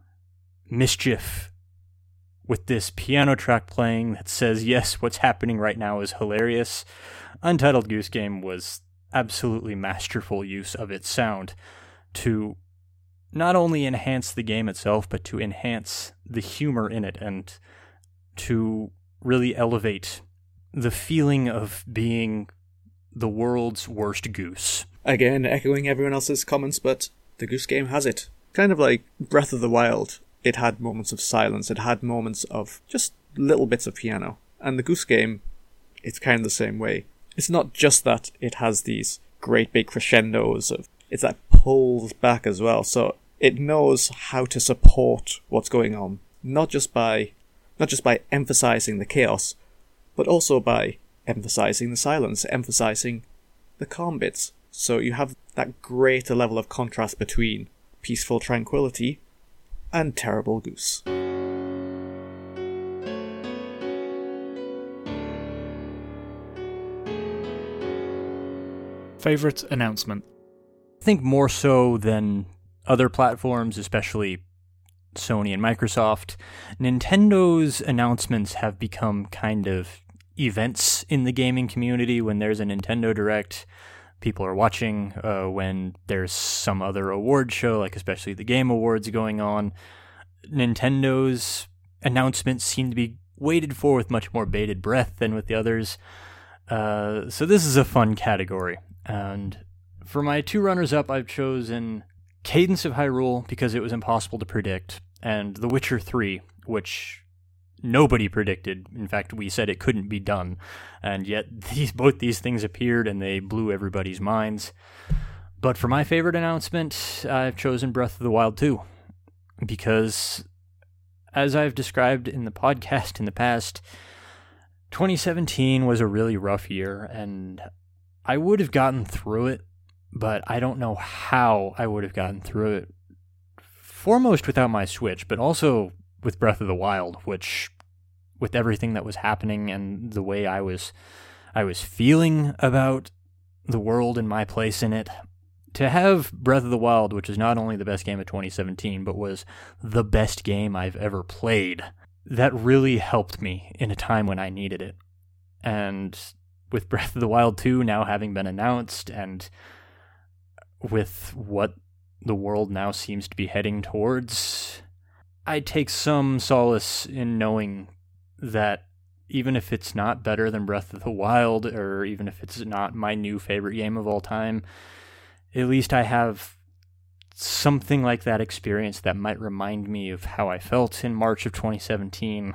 mischief with this piano track playing that says, yes, what's happening right now is hilarious, Untitled Goose Game was absolutely masterful use of its sound to not only enhance the game itself, but to enhance the humor in it and to really elevate the feeling of being the world's worst goose. Again, echoing everyone else's comments, but the Goose Game has it. Kind of like Breath of the Wild. It had moments of silence, it had moments of just little bits of piano. And the Goose Game, it's kind of the same way. It's not just that it has these great big crescendos of it's that pulls back as well. So it knows how to support what's going on, not just by not just by emphasizing the chaos, but also by emphasizing the silence, emphasizing the calm bits. So you have that greater level of contrast between peaceful tranquility and terrible goose. Favorite announcement? I think more so than other platforms, especially Sony and Microsoft, Nintendo's announcements have become kind of events in the gaming community. When there's a Nintendo Direct, people are watching. Uh, when there's some other award show, like especially the Game Awards going on, Nintendo's announcements seem to be waited for with much more bated breath than with the others. Uh, so this is a fun category. And for my two runners up, I've chosen Cadence of Hyrule because it was impossible to predict, and The Witcher 3, which nobody predicted. In fact, we said it couldn't be done, and yet these both these things appeared and they blew everybody's minds. But for my favorite announcement, I've chosen Breath of the Wild 2 because as I've described in the podcast in the past, 2017 was a really rough year and I would have gotten through it, but I don't know how I would have gotten through it. Foremost without my Switch, but also with Breath of the Wild, which with everything that was happening and the way I was I was feeling about the world and my place in it, to have Breath of the Wild, which is not only the best game of 2017, but was the best game I've ever played, that really helped me in a time when I needed it. And with Breath of the Wild 2 now having been announced, and with what the world now seems to be heading towards, I take some solace in knowing that even if it's not better than Breath of the Wild, or even if it's not my new favorite game of all time, at least I have something like that experience that might remind me of how I felt in March of 2017.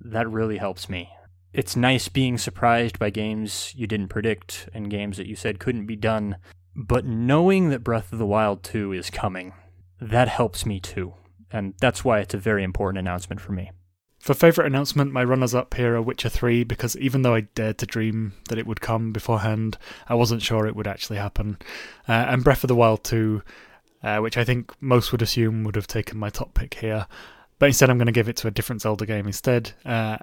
That really helps me. It's nice being surprised by games you didn't predict and games that you said couldn't be done, but knowing that Breath of the Wild 2 is coming, that helps me too. And that's why it's a very important announcement for me. For favourite announcement, my runners up here are Witcher 3 because even though I dared to dream that it would come beforehand, I wasn't sure it would actually happen. Uh, and Breath of the Wild 2, uh, which I think most would assume would have taken my top pick here. But instead, I'm going to give it to a different Zelda game instead. Uh,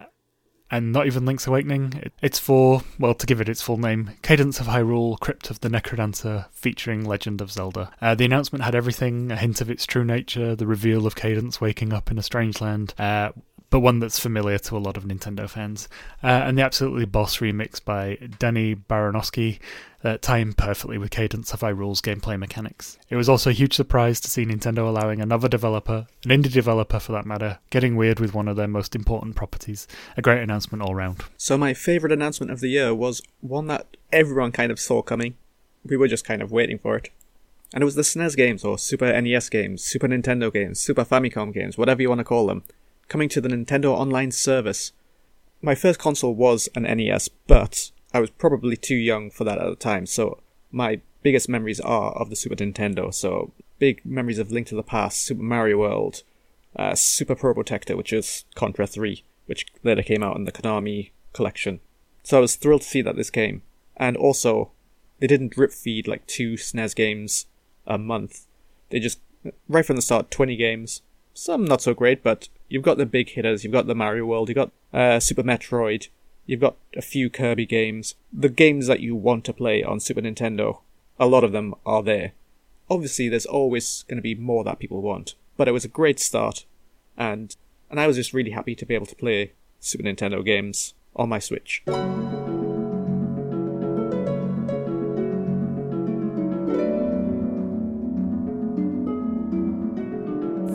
and not even Link's Awakening. It's for, well, to give it its full name, Cadence of Hyrule, Crypt of the Necrodancer, featuring Legend of Zelda. Uh, the announcement had everything a hint of its true nature, the reveal of Cadence waking up in a strange land, uh, but one that's familiar to a lot of Nintendo fans. Uh, and the Absolutely Boss remix by Danny Baranowski uh, in perfectly with Cadence of Hyrule's gameplay mechanics. It was also a huge surprise to see Nintendo allowing another developer, an indie developer for that matter, getting weird with one of their most important properties. A great announcement all round. So, my favourite announcement of the year was one that everyone kind of saw coming. We were just kind of waiting for it. And it was the SNES games, or Super NES games, Super Nintendo games, Super Famicom games, whatever you want to call them coming to the Nintendo Online service. My first console was an NES, but I was probably too young for that at the time, so my biggest memories are of the Super Nintendo. So big memories of Link to the Past, Super Mario World, uh, Super Pro Probotector, which is Contra 3, which later came out in the Konami collection. So I was thrilled to see that this came. And also, they didn't drip feed like two SNES games a month. They just, right from the start, 20 games. Some not so great, but you've got the big hitters. You've got the Mario World. You've got uh, Super Metroid. You've got a few Kirby games. The games that you want to play on Super Nintendo, a lot of them are there. Obviously, there's always going to be more that people want, but it was a great start, and and I was just really happy to be able to play Super Nintendo games on my Switch.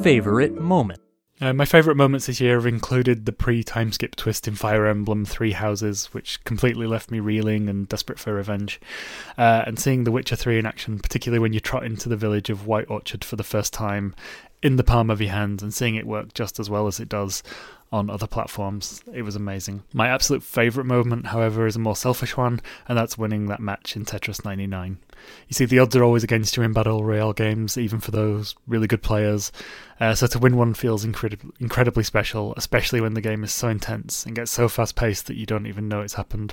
Favorite moment. Uh, my favourite moments this year have included the pre time skip twist in Fire Emblem Three Houses, which completely left me reeling and desperate for revenge, uh, and seeing The Witcher 3 in action, particularly when you trot into the village of White Orchard for the first time in the palm of your hand and seeing it work just as well as it does on other platforms. It was amazing. My absolute favourite moment, however, is a more selfish one, and that's winning that match in Tetris 99. You see, the odds are always against you in Battle Royale games, even for those really good players. Uh, so to win one feels incredibly, incredibly special, especially when the game is so intense and gets so fast paced that you don't even know it's happened.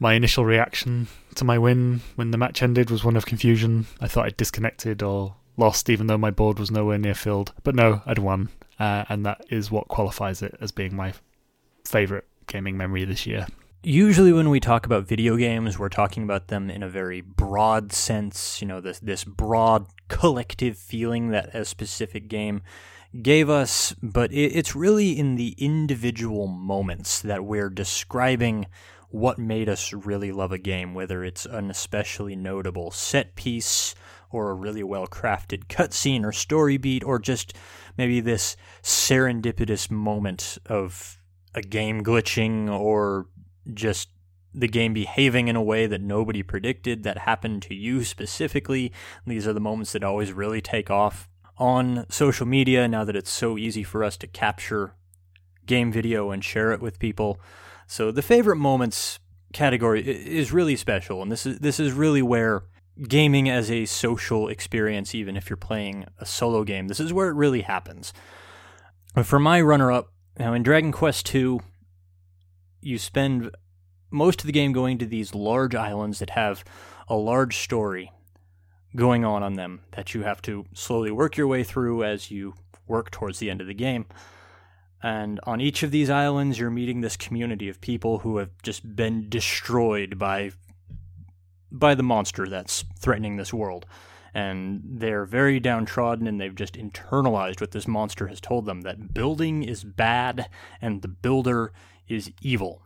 My initial reaction to my win when the match ended was one of confusion. I thought I'd disconnected or lost, even though my board was nowhere near filled. But no, I'd won, uh, and that is what qualifies it as being my favourite gaming memory this year. Usually, when we talk about video games, we're talking about them in a very broad sense. You know, this this broad collective feeling that a specific game gave us, but it, it's really in the individual moments that we're describing what made us really love a game, whether it's an especially notable set piece or a really well crafted cutscene or story beat, or just maybe this serendipitous moment of a game glitching or just the game behaving in a way that nobody predicted that happened to you specifically. These are the moments that always really take off on social media now that it's so easy for us to capture game video and share it with people. So the favorite moments category is really special, and this is this is really where gaming as a social experience, even if you're playing a solo game, this is where it really happens. For my runner-up, now in Dragon Quest II, you spend most of the game going to these large islands that have a large story going on on them that you have to slowly work your way through as you work towards the end of the game. And on each of these islands, you're meeting this community of people who have just been destroyed by by the monster that's threatening this world. And they're very downtrodden and they've just internalized what this monster has told them that building is bad and the builder is evil.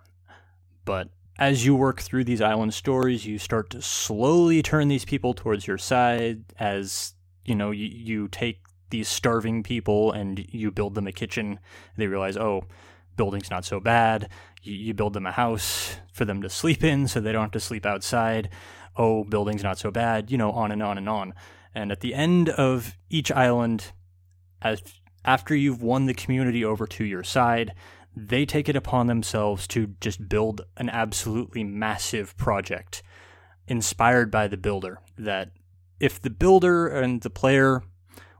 But as you work through these island stories, you start to slowly turn these people towards your side as, you know, you, you take these starving people and you build them a kitchen. They realize, oh, building's not so bad. You, you build them a house for them to sleep in so they don't have to sleep outside. Oh, building's not so bad, you know, on and on and on. And at the end of each island, as after you've won the community over to your side, they take it upon themselves to just build an absolutely massive project inspired by the builder. That if the builder and the player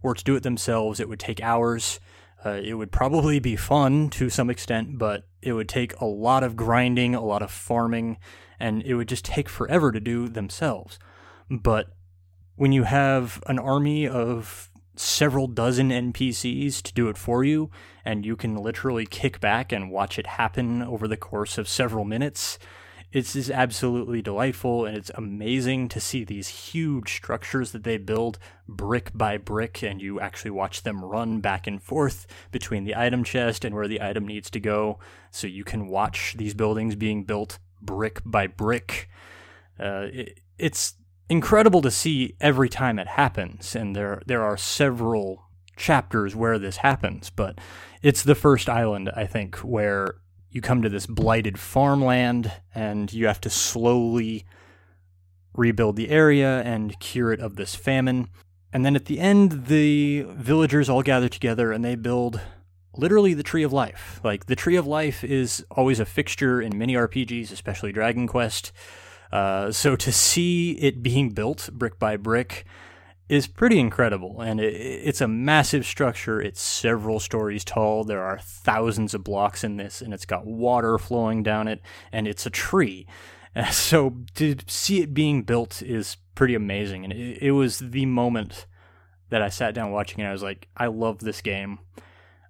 were to do it themselves, it would take hours. Uh, it would probably be fun to some extent, but it would take a lot of grinding, a lot of farming, and it would just take forever to do themselves. But when you have an army of several dozen NPCs to do it for you, and you can literally kick back and watch it happen over the course of several minutes. It's is absolutely delightful, and it's amazing to see these huge structures that they build brick by brick, and you actually watch them run back and forth between the item chest and where the item needs to go. So you can watch these buildings being built brick by brick. Uh, it, it's incredible to see every time it happens, and there there are several chapters where this happens, but it's the first island I think where you come to this blighted farmland and you have to slowly rebuild the area and cure it of this famine. And then at the end, the villagers all gather together and they build literally the Tree of Life. Like, the Tree of Life is always a fixture in many RPGs, especially Dragon Quest. Uh, so to see it being built brick by brick is pretty incredible. And it, it's a massive structure. It's several stories tall. There are thousands of blocks in this, and it's got water flowing down it, and it's a tree. so to see it being built is pretty amazing. And it, it was the moment that I sat down watching it. I was like, I love this game.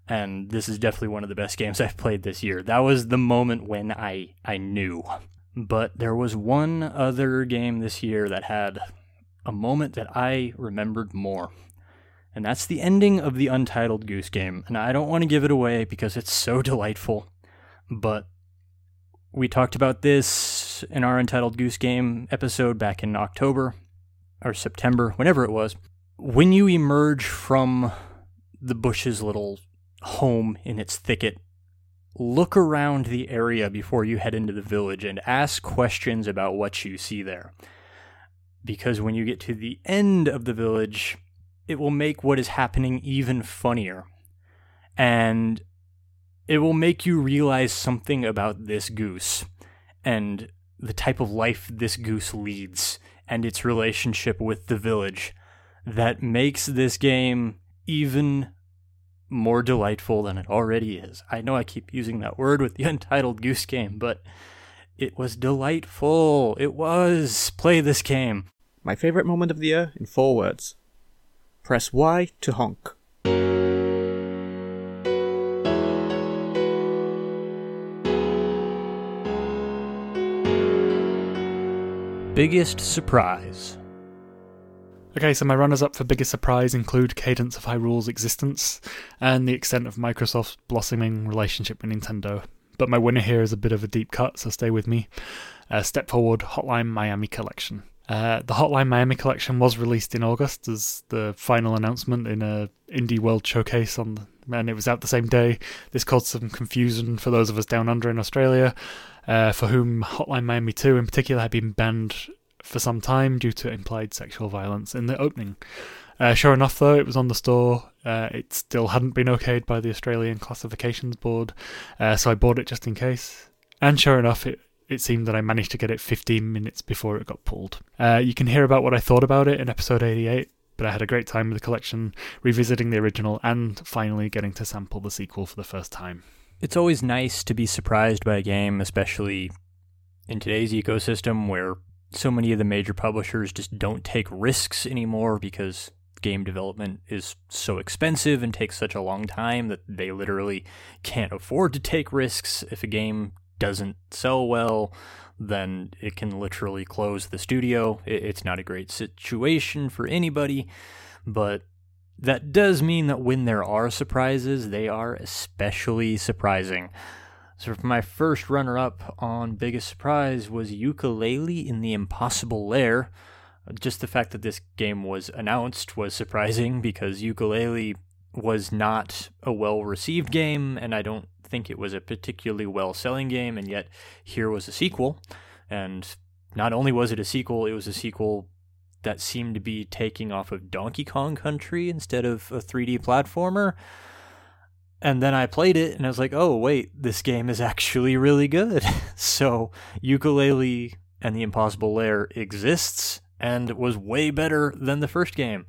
And this is definitely one of the best games I've played this year. That was the moment when I, I knew but there was one other game this year that had a moment that I remembered more. And that's the ending of the Untitled Goose Game. And I don't want to give it away because it's so delightful. But we talked about this in our Untitled Goose Game episode back in October or September, whenever it was. When you emerge from the bush's little home in its thicket look around the area before you head into the village and ask questions about what you see there. Because when you get to the end of the village, it will make what is happening even funnier. And it will make you realize something about this goose and the type of life this goose leads and its relationship with the village that makes this game even more delightful than it already is. I know I keep using that word with the Untitled Goose Game, but it was delightful. It was. Play this game. My favorite moment of the year in four words press Y to honk. Biggest surprise. Okay, so my runners up for biggest surprise include Cadence of Hyrule's existence and the extent of Microsoft's blossoming relationship with Nintendo. But my winner here is a bit of a deep cut, so stay with me. Uh, Step Forward Hotline Miami Collection. Uh, the Hotline Miami Collection was released in August as the final announcement in a Indie World Showcase on, the, and it was out the same day. This caused some confusion for those of us down under in Australia, uh, for whom Hotline Miami 2 in particular had been banned for some time due to implied sexual violence in the opening. Uh, sure enough, though, it was on the store. Uh, it still hadn't been okayed by the Australian Classifications Board, uh, so I bought it just in case. And sure enough, it it seemed that I managed to get it 15 minutes before it got pulled. Uh, you can hear about what I thought about it in episode 88, but I had a great time with the collection, revisiting the original and finally getting to sample the sequel for the first time. It's always nice to be surprised by a game, especially in today's ecosystem where so many of the major publishers just don't take risks anymore because game development is so expensive and takes such a long time that they literally can't afford to take risks if a game doesn't sell well, then it can literally close the studio. It's not a great situation for anybody, but that does mean that when there are surprises, they are especially surprising. So, my first runner up on Biggest Surprise was Yooka-Laylee in the Impossible Lair. Just the fact that this game was announced was surprising because Yooka-Laylee was not a well received game, and I don't think it was a particularly well selling game, and yet here was a sequel. And not only was it a sequel, it was a sequel that seemed to be taking off of Donkey Kong Country instead of a 3D platformer. And then I played it and I was like, oh, wait, this game is actually really good. so, Yooka-Laylee and the Impossible Lair exists and was way better than the first game.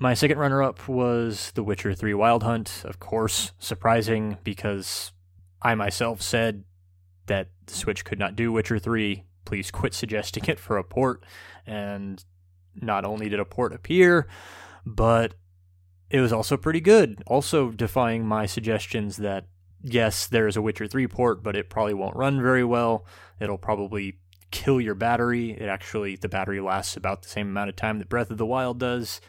My second runner up was The Witcher 3 Wild Hunt. Of course, surprising because I myself said that the Switch could not do Witcher 3. Please quit suggesting it for a port. And not only did a port appear, but it was also pretty good. Also defying my suggestions that yes, there is a Witcher 3 port, but it probably won't run very well. It'll probably kill your battery. It actually, the battery lasts about the same amount of time that Breath of the Wild does.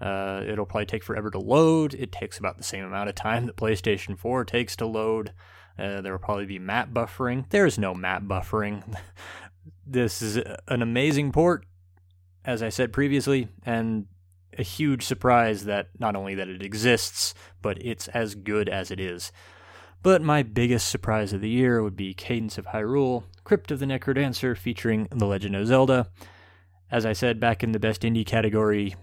Uh, it'll probably take forever to load. It takes about the same amount of time that PlayStation 4 takes to load. Uh, there will probably be map buffering. There's no map buffering. this is an amazing port, as I said previously, and a huge surprise that not only that it exists, but it's as good as it is. But my biggest surprise of the year would be Cadence of Hyrule, Crypt of the Necrodancer featuring The Legend of Zelda. As I said back in the best indie category,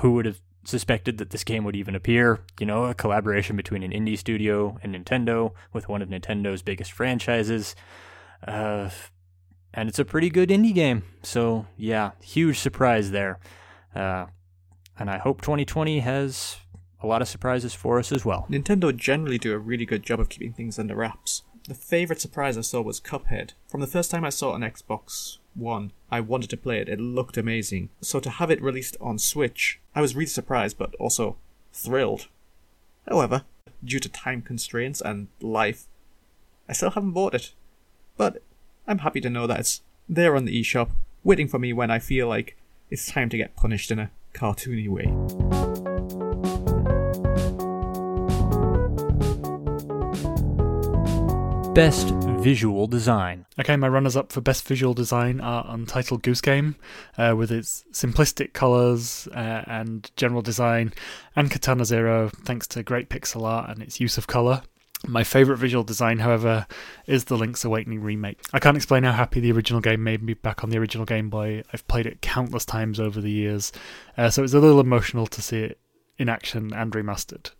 who would have suspected that this game would even appear? You know, a collaboration between an indie studio and Nintendo with one of Nintendo's biggest franchises. Uh, and it's a pretty good indie game. So, yeah, huge surprise there. Uh, and I hope 2020 has a lot of surprises for us as well. Nintendo generally do a really good job of keeping things under wraps. The favourite surprise I saw was Cuphead. From the first time I saw it on Xbox One, I wanted to play it. It looked amazing. So to have it released on Switch, I was really surprised, but also thrilled. However, due to time constraints and life, I still haven't bought it. But I'm happy to know that it's there on the eShop, waiting for me when I feel like it's time to get punished in a cartoony way. Best Visual Design. Okay, my runners up for Best Visual Design are Untitled Goose Game, uh, with its simplistic colours uh, and general design, and Katana Zero, thanks to great pixel art and its use of colour. My favourite visual design, however, is the Link's Awakening remake. I can't explain how happy the original game made me back on the original Game Boy. I've played it countless times over the years, uh, so it's a little emotional to see it in action and remastered.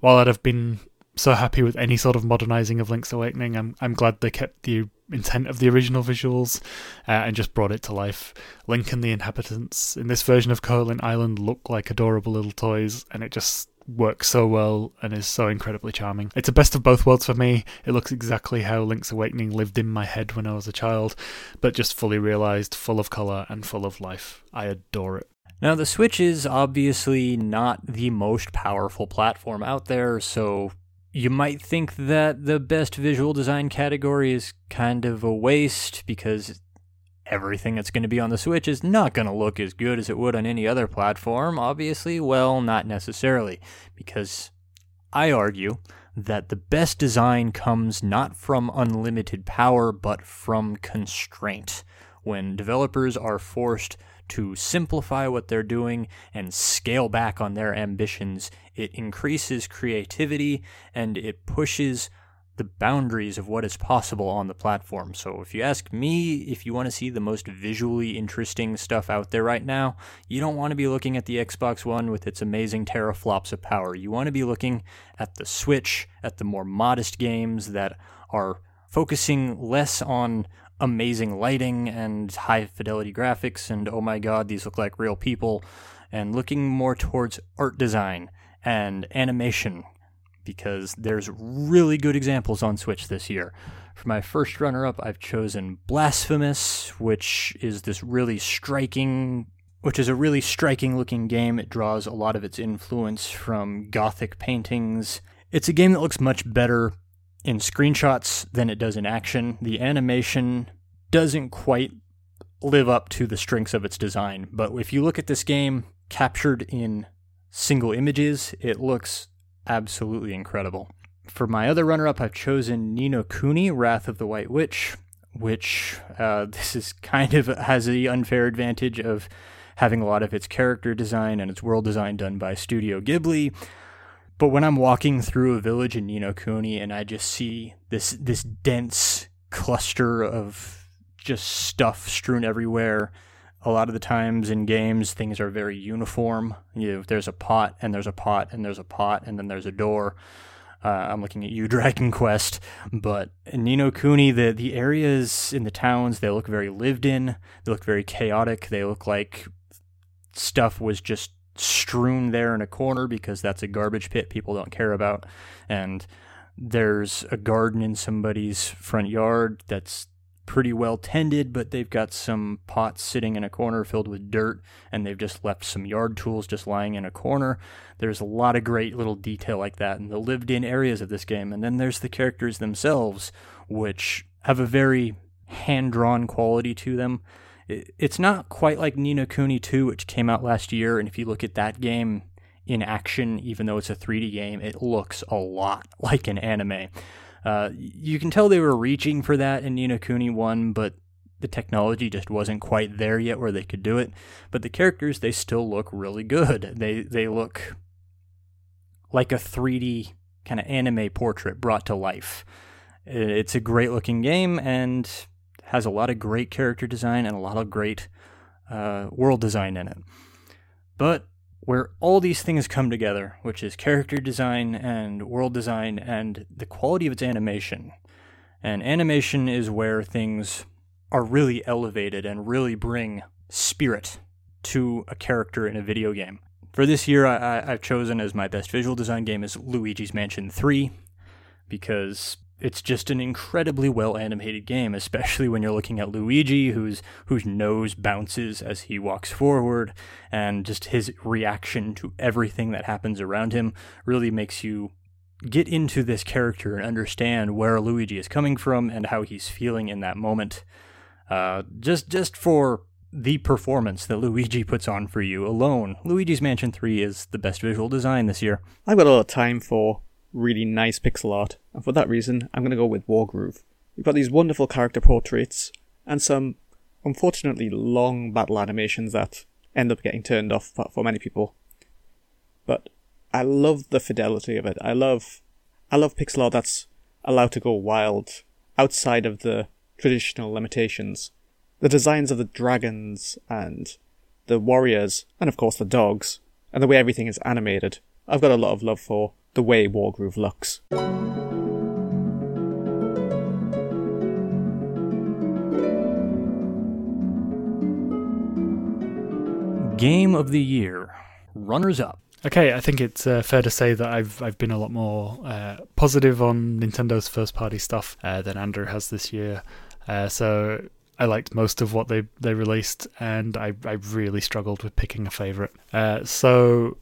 While I'd have been so happy with any sort of modernizing of Link's Awakening. I'm I'm glad they kept the intent of the original visuals uh, and just brought it to life. Link and the inhabitants in this version of Koholint Island look like adorable little toys, and it just works so well and is so incredibly charming. It's a best of both worlds for me. It looks exactly how Link's Awakening lived in my head when I was a child, but just fully realized, full of color and full of life. I adore it. Now, the Switch is obviously not the most powerful platform out there, so you might think that the best visual design category is kind of a waste because everything that's going to be on the Switch is not going to look as good as it would on any other platform, obviously. Well, not necessarily, because I argue that the best design comes not from unlimited power, but from constraint. When developers are forced to simplify what they're doing and scale back on their ambitions. It increases creativity and it pushes the boundaries of what is possible on the platform. So, if you ask me if you want to see the most visually interesting stuff out there right now, you don't want to be looking at the Xbox One with its amazing teraflops of power. You want to be looking at the Switch, at the more modest games that are focusing less on amazing lighting and high fidelity graphics and oh my god, these look like real people, and looking more towards art design and animation because there's really good examples on Switch this year. For my first runner up, I've chosen Blasphemous, which is this really striking which is a really striking looking game. It draws a lot of its influence from gothic paintings. It's a game that looks much better in screenshots than it does in action. The animation doesn't quite live up to the strengths of its design, but if you look at this game captured in single images, it looks absolutely incredible. For my other runner up, I've chosen Ni no Kuni, Wrath of the White Witch, which uh, this is kind of has the unfair advantage of having a lot of its character design and its world design done by Studio Ghibli. But when I'm walking through a village in Ni no Kuni and I just see this this dense cluster of just stuff strewn everywhere, a lot of the times in games things are very uniform. You know, there's a pot and there's a pot and there's a pot and then there's a door. Uh, I'm looking at you, Dragon Quest, but in Ni no Kuni, the the areas in the towns they look very lived in. They look very chaotic. They look like stuff was just strewn there in a corner because that's a garbage pit people don't care about. And there's a garden in somebody's front yard that's pretty well tended, but they've got some pots sitting in a corner filled with dirt, and they've just left some yard tools just lying in a corner. There's a lot of great little detail like that in the lived in areas of this game. And then there's the characters themselves, which have a very hand drawn quality to them it's not quite like Ni no Kuni 2, which came out last year. And if you look at that game in action, even though it's a 3D game, it looks a lot like an anime. Uh, you can tell they were reaching for that in Ni no Kuni 1, but the technology just wasn't quite there yet where they could do it. But the characters, they still look really good. They they look like a 3D kind of anime portrait brought to life. It's a great looking game, and has a lot of great character design and a lot of great uh, world design in it. But where all these things come together, which is character design and world design and the quality of its animation, and animation is where things are really elevated and really bring spirit to a character in a video game. For this year, I, have chosen as my best visual design game is Luigi's Mansion 3 because it's just an incredibly well animated game, especially when you're looking at Luigi, whose whose nose bounces as he walks forward, and just his reaction to everything that happens around him really makes you get into this character and understand where Luigi is coming from and how he's feeling in that moment. Uh, just just for the performance that Luigi puts on for you alone, Luigi's Mansion 3 is the best visual design this year. I've got a lot of time for really nice pixel art, and for that reason, I'm going to go with Wargroove. You've got these wonderful character portraits, and some unfortunately long battle animations that end up getting turned off for, many people. But I love the fidelity of it. I love, I love pixel art that's allowed to go wild outside of the traditional limitations. The designs of the dragons and the warriors, and of course the dogs, and the way everything is animated. I've got a lot of love for the way Wargroove looks. Game of the Year. Runners up. Okay, I think it's uh, fair to say that I've I've been a lot more uh, positive on Nintendo's first party stuff uh, than Andrew has this year. Uh, so I liked most of what they they released, and I I really struggled with picking a favorite. Uh, so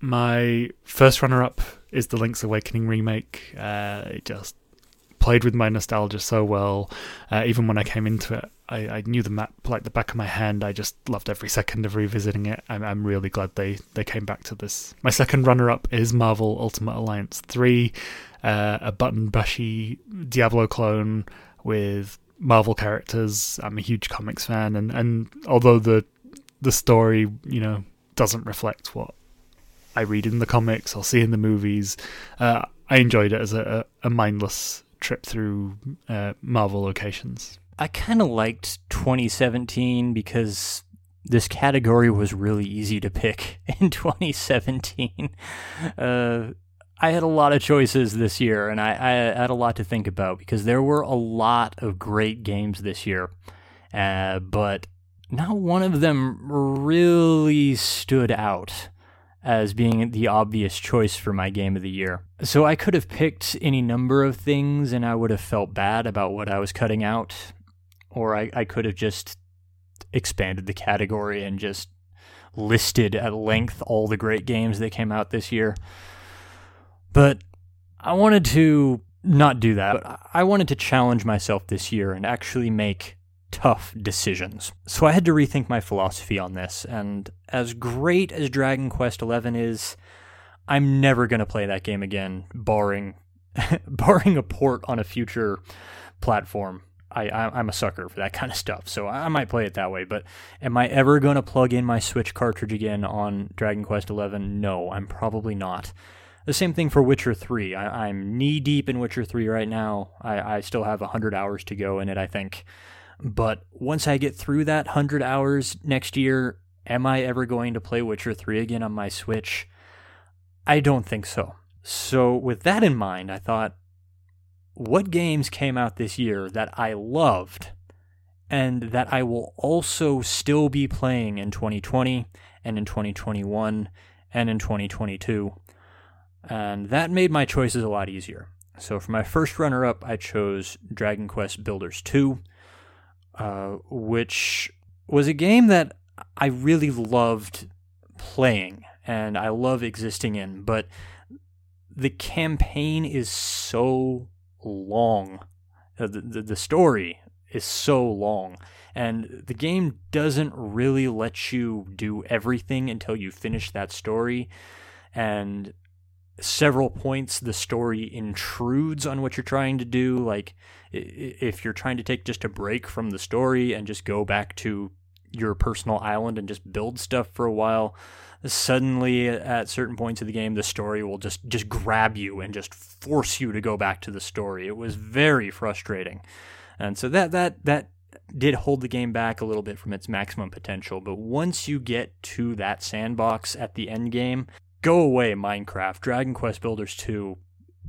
my first runner up is the Link's Awakening remake. Uh, it just played with my nostalgia so well. Uh, even when I came into it, I, I, knew the map like the back of my hand. I just loved every second of revisiting it. I'm, I'm really glad they, they came back to this. My second runner up is Marvel Ultimate Alliance 3, uh, a button bashy Diablo clone with Marvel characters. I'm a huge comics fan, and, and although the the story, you know, doesn't reflect what I read in the comics or see in the movies. Uh, I enjoyed it as a, a mindless trip through uh, Marvel locations. I kind of liked 2017 because this category was really easy to pick in 2017. Uh, I had a lot of choices this year, and I, I, had a lot to think about because there were a lot of great games this year, uh, but not one of them really stood out as being the obvious choice for my game of the year. So I could have picked any number of things and I would have felt bad about what I was cutting out, or I, I could have just expanded the category and just listed at length all the great games that came out this year. But I wanted to not do that. I wanted to challenge myself this year and actually make tough decisions. So I had to rethink my philosophy on this, and as great as Dragon Quest XI is, I'm never going to play that game again, barring barring a port on a future platform. I, I am a sucker for that kind of stuff, so I might play it that way. But am I ever going to plug in my Switch cartridge again on Dragon Quest XI? No, I'm probably not. The same thing for Witcher 3. I, am knee deep in Witcher 3 right now. I, I still have 100 hours to go in it, I think. But once I get through that 100 hours next year, am I ever going to play Witcher 3 again on my Switch? I don't think so. So, with that in mind, I thought, what games came out this year that I loved and that I will also still be playing in 2020 and in 2021 and in 2022? And that made my choices a lot easier. So, for my first runner up, I chose Dragon Quest Builders 2. Uh, which was a game that I really loved playing and I love existing in, but the campaign is so long. Uh, the, the, the story is so long, and the game doesn't really let you do everything until you finish that story. And several points the story intrudes on what you're trying to do like if you're trying to take just a break from the story and just go back to your personal island and just build stuff for a while suddenly at certain points of the game the story will just just grab you and just force you to go back to the story it was very frustrating and so that that that did hold the game back a little bit from its maximum potential but once you get to that sandbox at the end game go away Minecraft. Dragon Quest Builders 2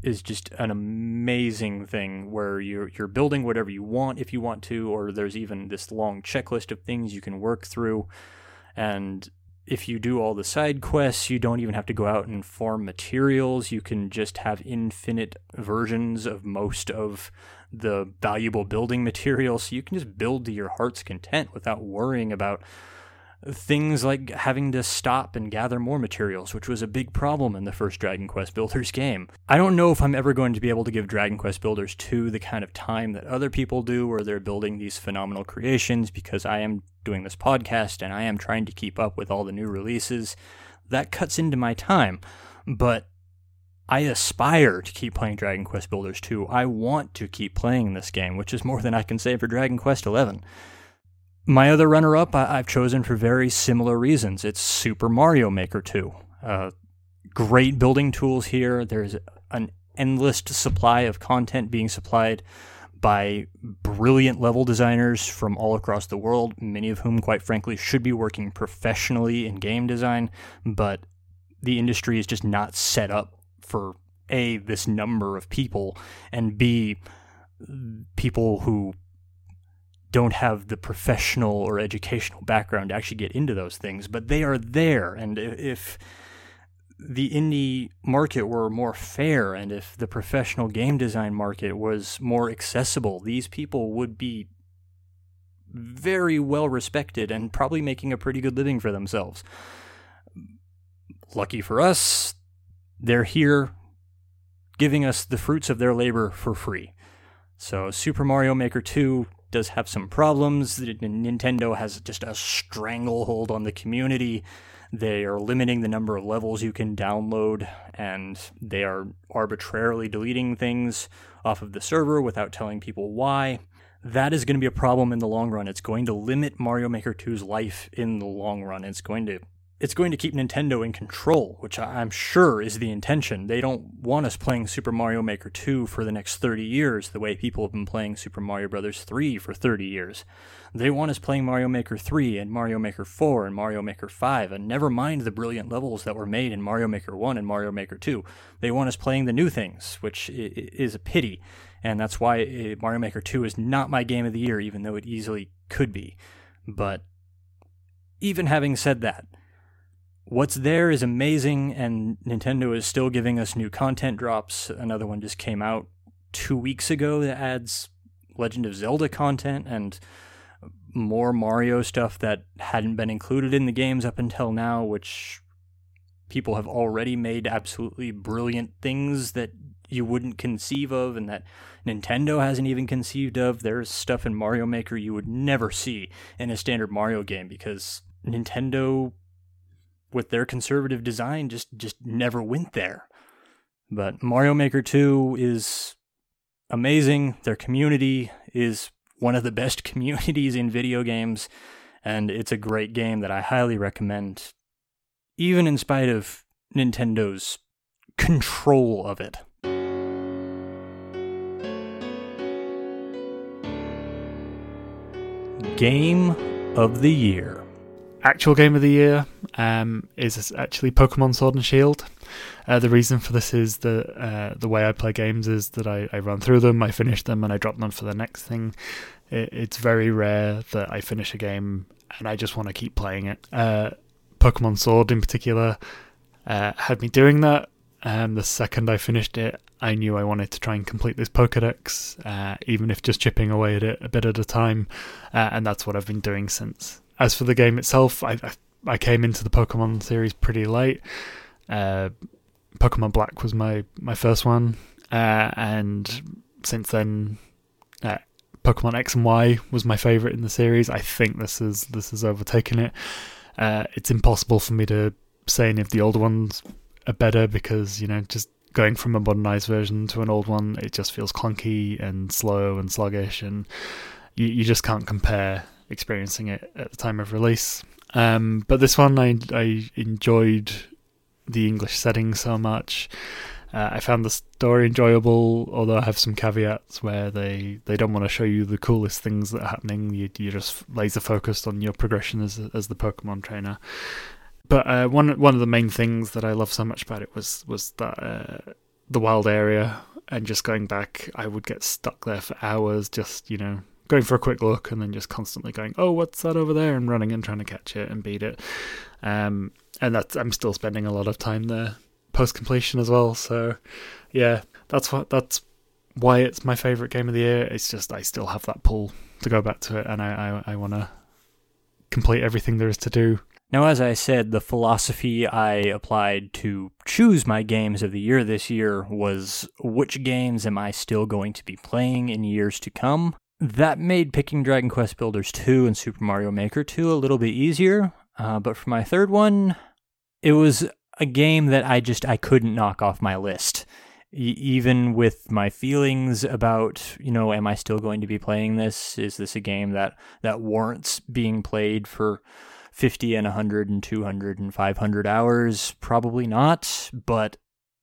is just an amazing thing where you're you're building whatever you want if you want to or there's even this long checklist of things you can work through. And if you do all the side quests you don't even have to go out and farm materials. You can just have infinite versions of most of the valuable building materials. So you can just build to your heart's content without worrying about things like having to stop and gather more materials, which was a big problem in the first Dragon Quest Builders game. I don't know if I'm ever going to be able to give Dragon Quest Builders 2 the kind of time that other people do where they're building these phenomenal creations because I am doing this podcast and I am trying to keep up with all the new releases. That cuts into my time. But I aspire to keep playing Dragon Quest Builders 2. I want to keep playing this game, which is more than I can say for Dragon Quest 11. My other runner up I- have chosen for very similar reasons. It's Super Mario Maker 2. Uh, great building tools here. There's an endless supply of content being supplied by brilliant level designers from all across the world, many of whom, quite frankly, should be working professionally in game design, but the industry is just not set up for A, this number of people, and B, people who don't have the professional or educational background to actually get into those things, but they are there. And if the indie market were more fair and if the professional game design market was more accessible, these people would be very well respected and probably making a pretty good living for themselves. Lucky for us, they're here giving us the fruits of their labor for free. So, Super Mario Maker 2 does have some problems. Nintendo has just a stranglehold on the community. They are limiting the number of levels you can download, and they are arbitrarily deleting things off of the server without telling people why. That is going to be a problem in the long run. It's going to limit Mario Maker 2's life in the long run. It's going to it's going to keep Nintendo in control, which I'm sure is the intention. They don't want us playing Super Mario Maker 2 for the next 30 years, the way people have been playing Super Mario Bros. 3 for 30 years. They want us playing Mario Maker 3 and Mario Maker 4 and Mario Maker 5, and never mind the brilliant levels that were made in Mario Maker 1 and Mario Maker 2. They want us playing the new things, which is a pity, and that's why eh, Mario Maker 2 is not my game of the year, even though it easily could be. But even having said that, what's there is amazing, and Nintendo is still giving us new content drops. Another one just came out two weeks ago that adds Legend of Zelda content and more Mario stuff that hadn't been included in the games up until now, which people have already made absolutely brilliant things that you wouldn't conceive of and that Nintendo hasn't even conceived of. There's stuff in Mario Maker you would never see in a standard Mario game because Nintendo with their conservative design just just never went there. But Mario Maker 2 is amazing. Their community is one of the best communities in video games and it's a great game that I highly recommend even in spite of Nintendo's control of it. Game of the Year actual game of the year um, is actually Pokemon Sword and Shield. Uh, the reason for this is that uh, the way I play games is that I, I run through them, I finish them, and I drop them for the next thing. It, it's very rare that I finish a game and I just want to keep playing it. Uh, Pokemon Sword, in particular, uh, had me doing that. Um, the second I finished it, I knew I wanted to try and complete this Pokedex, uh, even if just chipping away at it a bit at a time, uh, and that's what I've been doing since. As for the game itself, I I, came into the Pokemon series pretty late. Uh, Pokemon Black was my my first one, uh, and since then, uh, Pokemon X and Y was my favorite in the series. I think this is this has overtaken it. Uh, it's impossible for me to say any of the older ones are better because you know just going from a modernized version to an old one, it just feels clunky and slow and sluggish, and you, you just can't compare experiencing it at the time of release. Um, but this one, I I enjoyed the English setting so much. Uh, I found the story enjoyable, although I have some caveats where they, they don't want to show you the coolest things that are happening. You, you're just laser focused on your progression as as the Pokemon trainer. But uh, one one of the main things that I love so much about it was was that uh, the wild area and just going back, I would get stuck there for hours, just you know going for a quick look and then just constantly going, oh, what's that over there, and running and trying to catch it and beat it. Um, and that's I'm still spending a lot of time there post completion as well. So yeah, that's what that's why it's my favorite game of the year. It's just I still have that pull to go back to it, and I I, I want to complete everything there is to do. Now, as I said, the philosophy I applied to choose my games of the year this year was which games am I still going to be playing in years to come? That made picking Dragon Quest Builders 2 and Super Mario Maker 2 a little bit easier. Uh, but for my third one, it was a game that I just I couldn't knock off my list. E- even with my feelings about, you know, am I still going to be playing this? Is this a game that that warrants being played for 50 and 100 and 200 and 500 hours? Probably not, but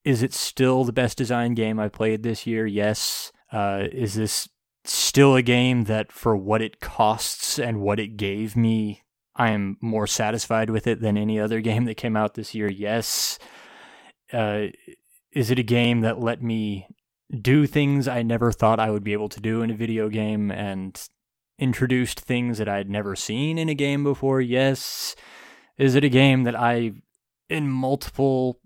is it still the best design game I've played this year? Yes. Uh, is this still a game that for what it costs and what it gave me, I am more satisfied with it than any other game that came out this year. Yes. Uh, is it a game that let me do things I never thought I would be able to do in a video game and introduced things that I'd never seen in a game before? Yes. Is it a game that I, in multiple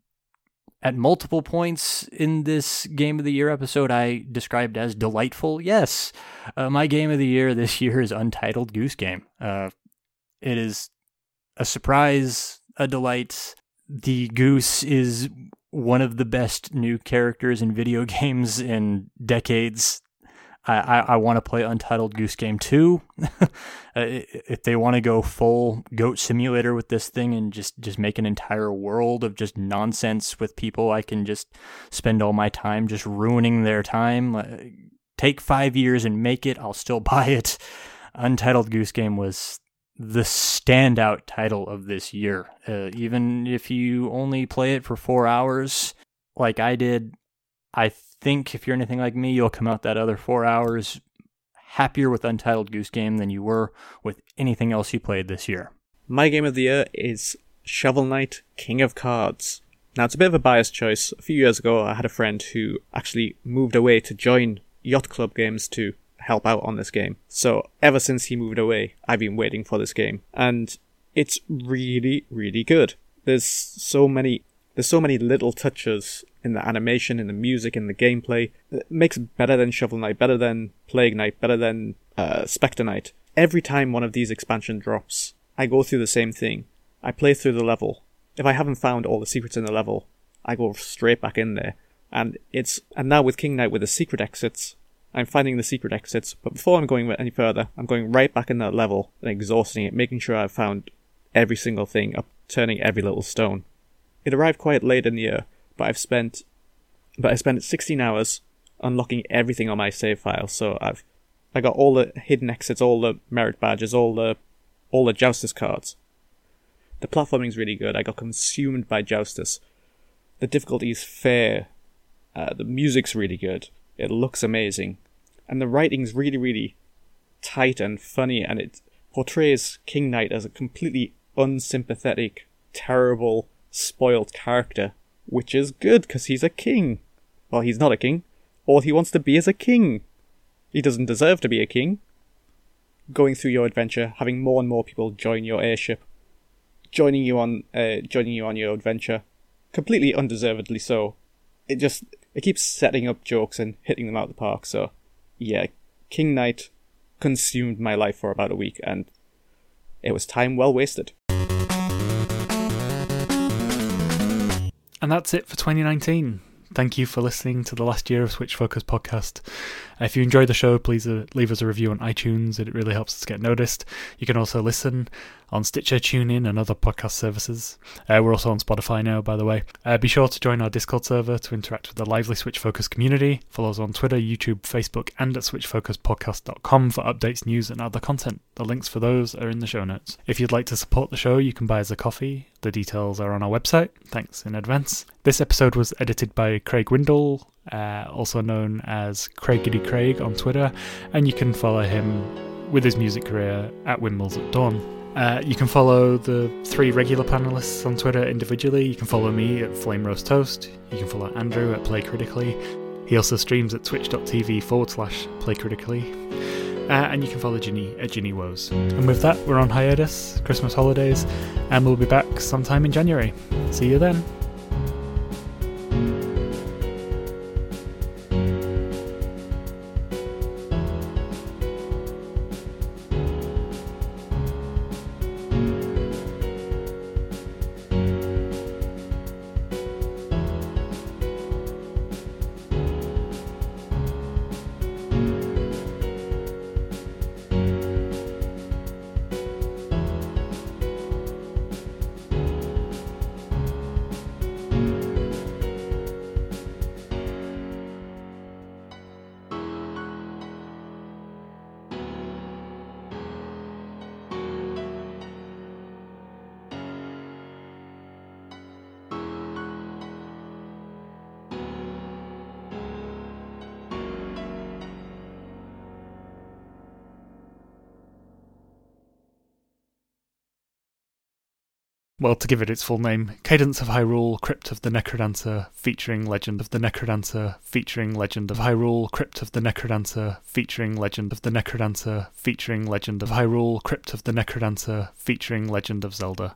at multiple points in this Game of the Year episode, I described as delightful. Yes, uh, my Game of the Year this year is Untitled Goose Game. Uh, it is a surprise, a delight. The goose is one of the best new characters in video games in decades. I, I, I want to play Untitled Goose Game 2. Uh, if they want to go full Goat Simulator with this thing and just, just make an entire world of just nonsense with people, I can just spend all my time just ruining their time. Take five years and make it, I'll still buy it. Untitled Goose Game was the standout title of this year. Uh, even if you only play it for four hours, like I did, I think if you're anything like me, you'll come out that other four hours happier with Untitled Goose Game than you were with anything else you played this year. My game of the year is Shovel Knight King of Cards. Now, it's a bit of a biased choice. A few years ago, I had a friend who actually moved away to join Yacht Club Games to help out on this game. So, ever since he moved away, I've been waiting for this game. And it's really, really good. There's so many there's so many little touches in the animation, in the music, in the gameplay. It makes better than Shovel Knight, better than Plague Knight, better than uh, Specter Knight. Every time one of these expansion drops, I go through the same thing. I play through the level. If I haven't found all the secrets in the level, I go straight back in there. And it's and now with King Knight with the secret exits, I'm finding the secret exits. But before I'm going any further, I'm going right back in that level and exhausting it, making sure I've found every single thing, up turning every little stone. It arrived quite late in the year, but I've spent but I spent 16 hours unlocking everything on my save file. So I've I got all the hidden exits, all the merit badges, all the all the Joustus cards. The platforming's really good. I got consumed by Joustus. The difficulty is fair. Uh, the music's really good. It looks amazing, and the writing's really, really tight and funny, and it portrays King Knight as a completely unsympathetic, terrible, spoiled character, which is good because he's a king. Well, he's not a king. All he wants to be is a king. He doesn't deserve to be a king. Going through your adventure, having more and more people join your airship, joining you on, uh, joining you on your adventure, completely undeservedly so. It just it keeps setting up jokes and hitting them out of the park. So, yeah, King Knight consumed my life for about a week, and it was time well wasted. And that's it for 2019. Thank you for listening to the last year of Switch Focus podcast. If you enjoyed the show, please uh, leave us a review on iTunes. It really helps us get noticed. You can also listen on Stitcher, TuneIn, and other podcast services. Uh, we're also on Spotify now, by the way. Uh, be sure to join our Discord server to interact with the lively Switch Focus community. Follow us on Twitter, YouTube, Facebook, and at switchfocuspodcast.com for updates, news, and other content. The links for those are in the show notes. If you'd like to support the show, you can buy us a coffee. The details are on our website. Thanks in advance. This episode was edited by Craig Windle, uh, also known as Craigity Craig on Twitter, and you can follow him with his music career at Windmills at Dawn. Uh, you can follow the three regular panelists on Twitter individually. You can follow me at Flame Roast Toast. You can follow Andrew at Play Critically. He also streams at twitch.tv forward slash Play Critically. Uh, and you can follow Ginny at Ginny Woes. And with that, we're on hiatus, Christmas holidays, and we'll be back sometime in January. See you then. Well, to give it its full name, Cadence of Hyrule, Crypt of the Necrodancer, featuring Legend of the Necrodancer, featuring Legend of Hyrule, Crypt of the Necrodancer, featuring Legend of the Necrodancer, featuring Legend of Hyrule, Crypt of the Necrodancer, featuring Legend of Zelda.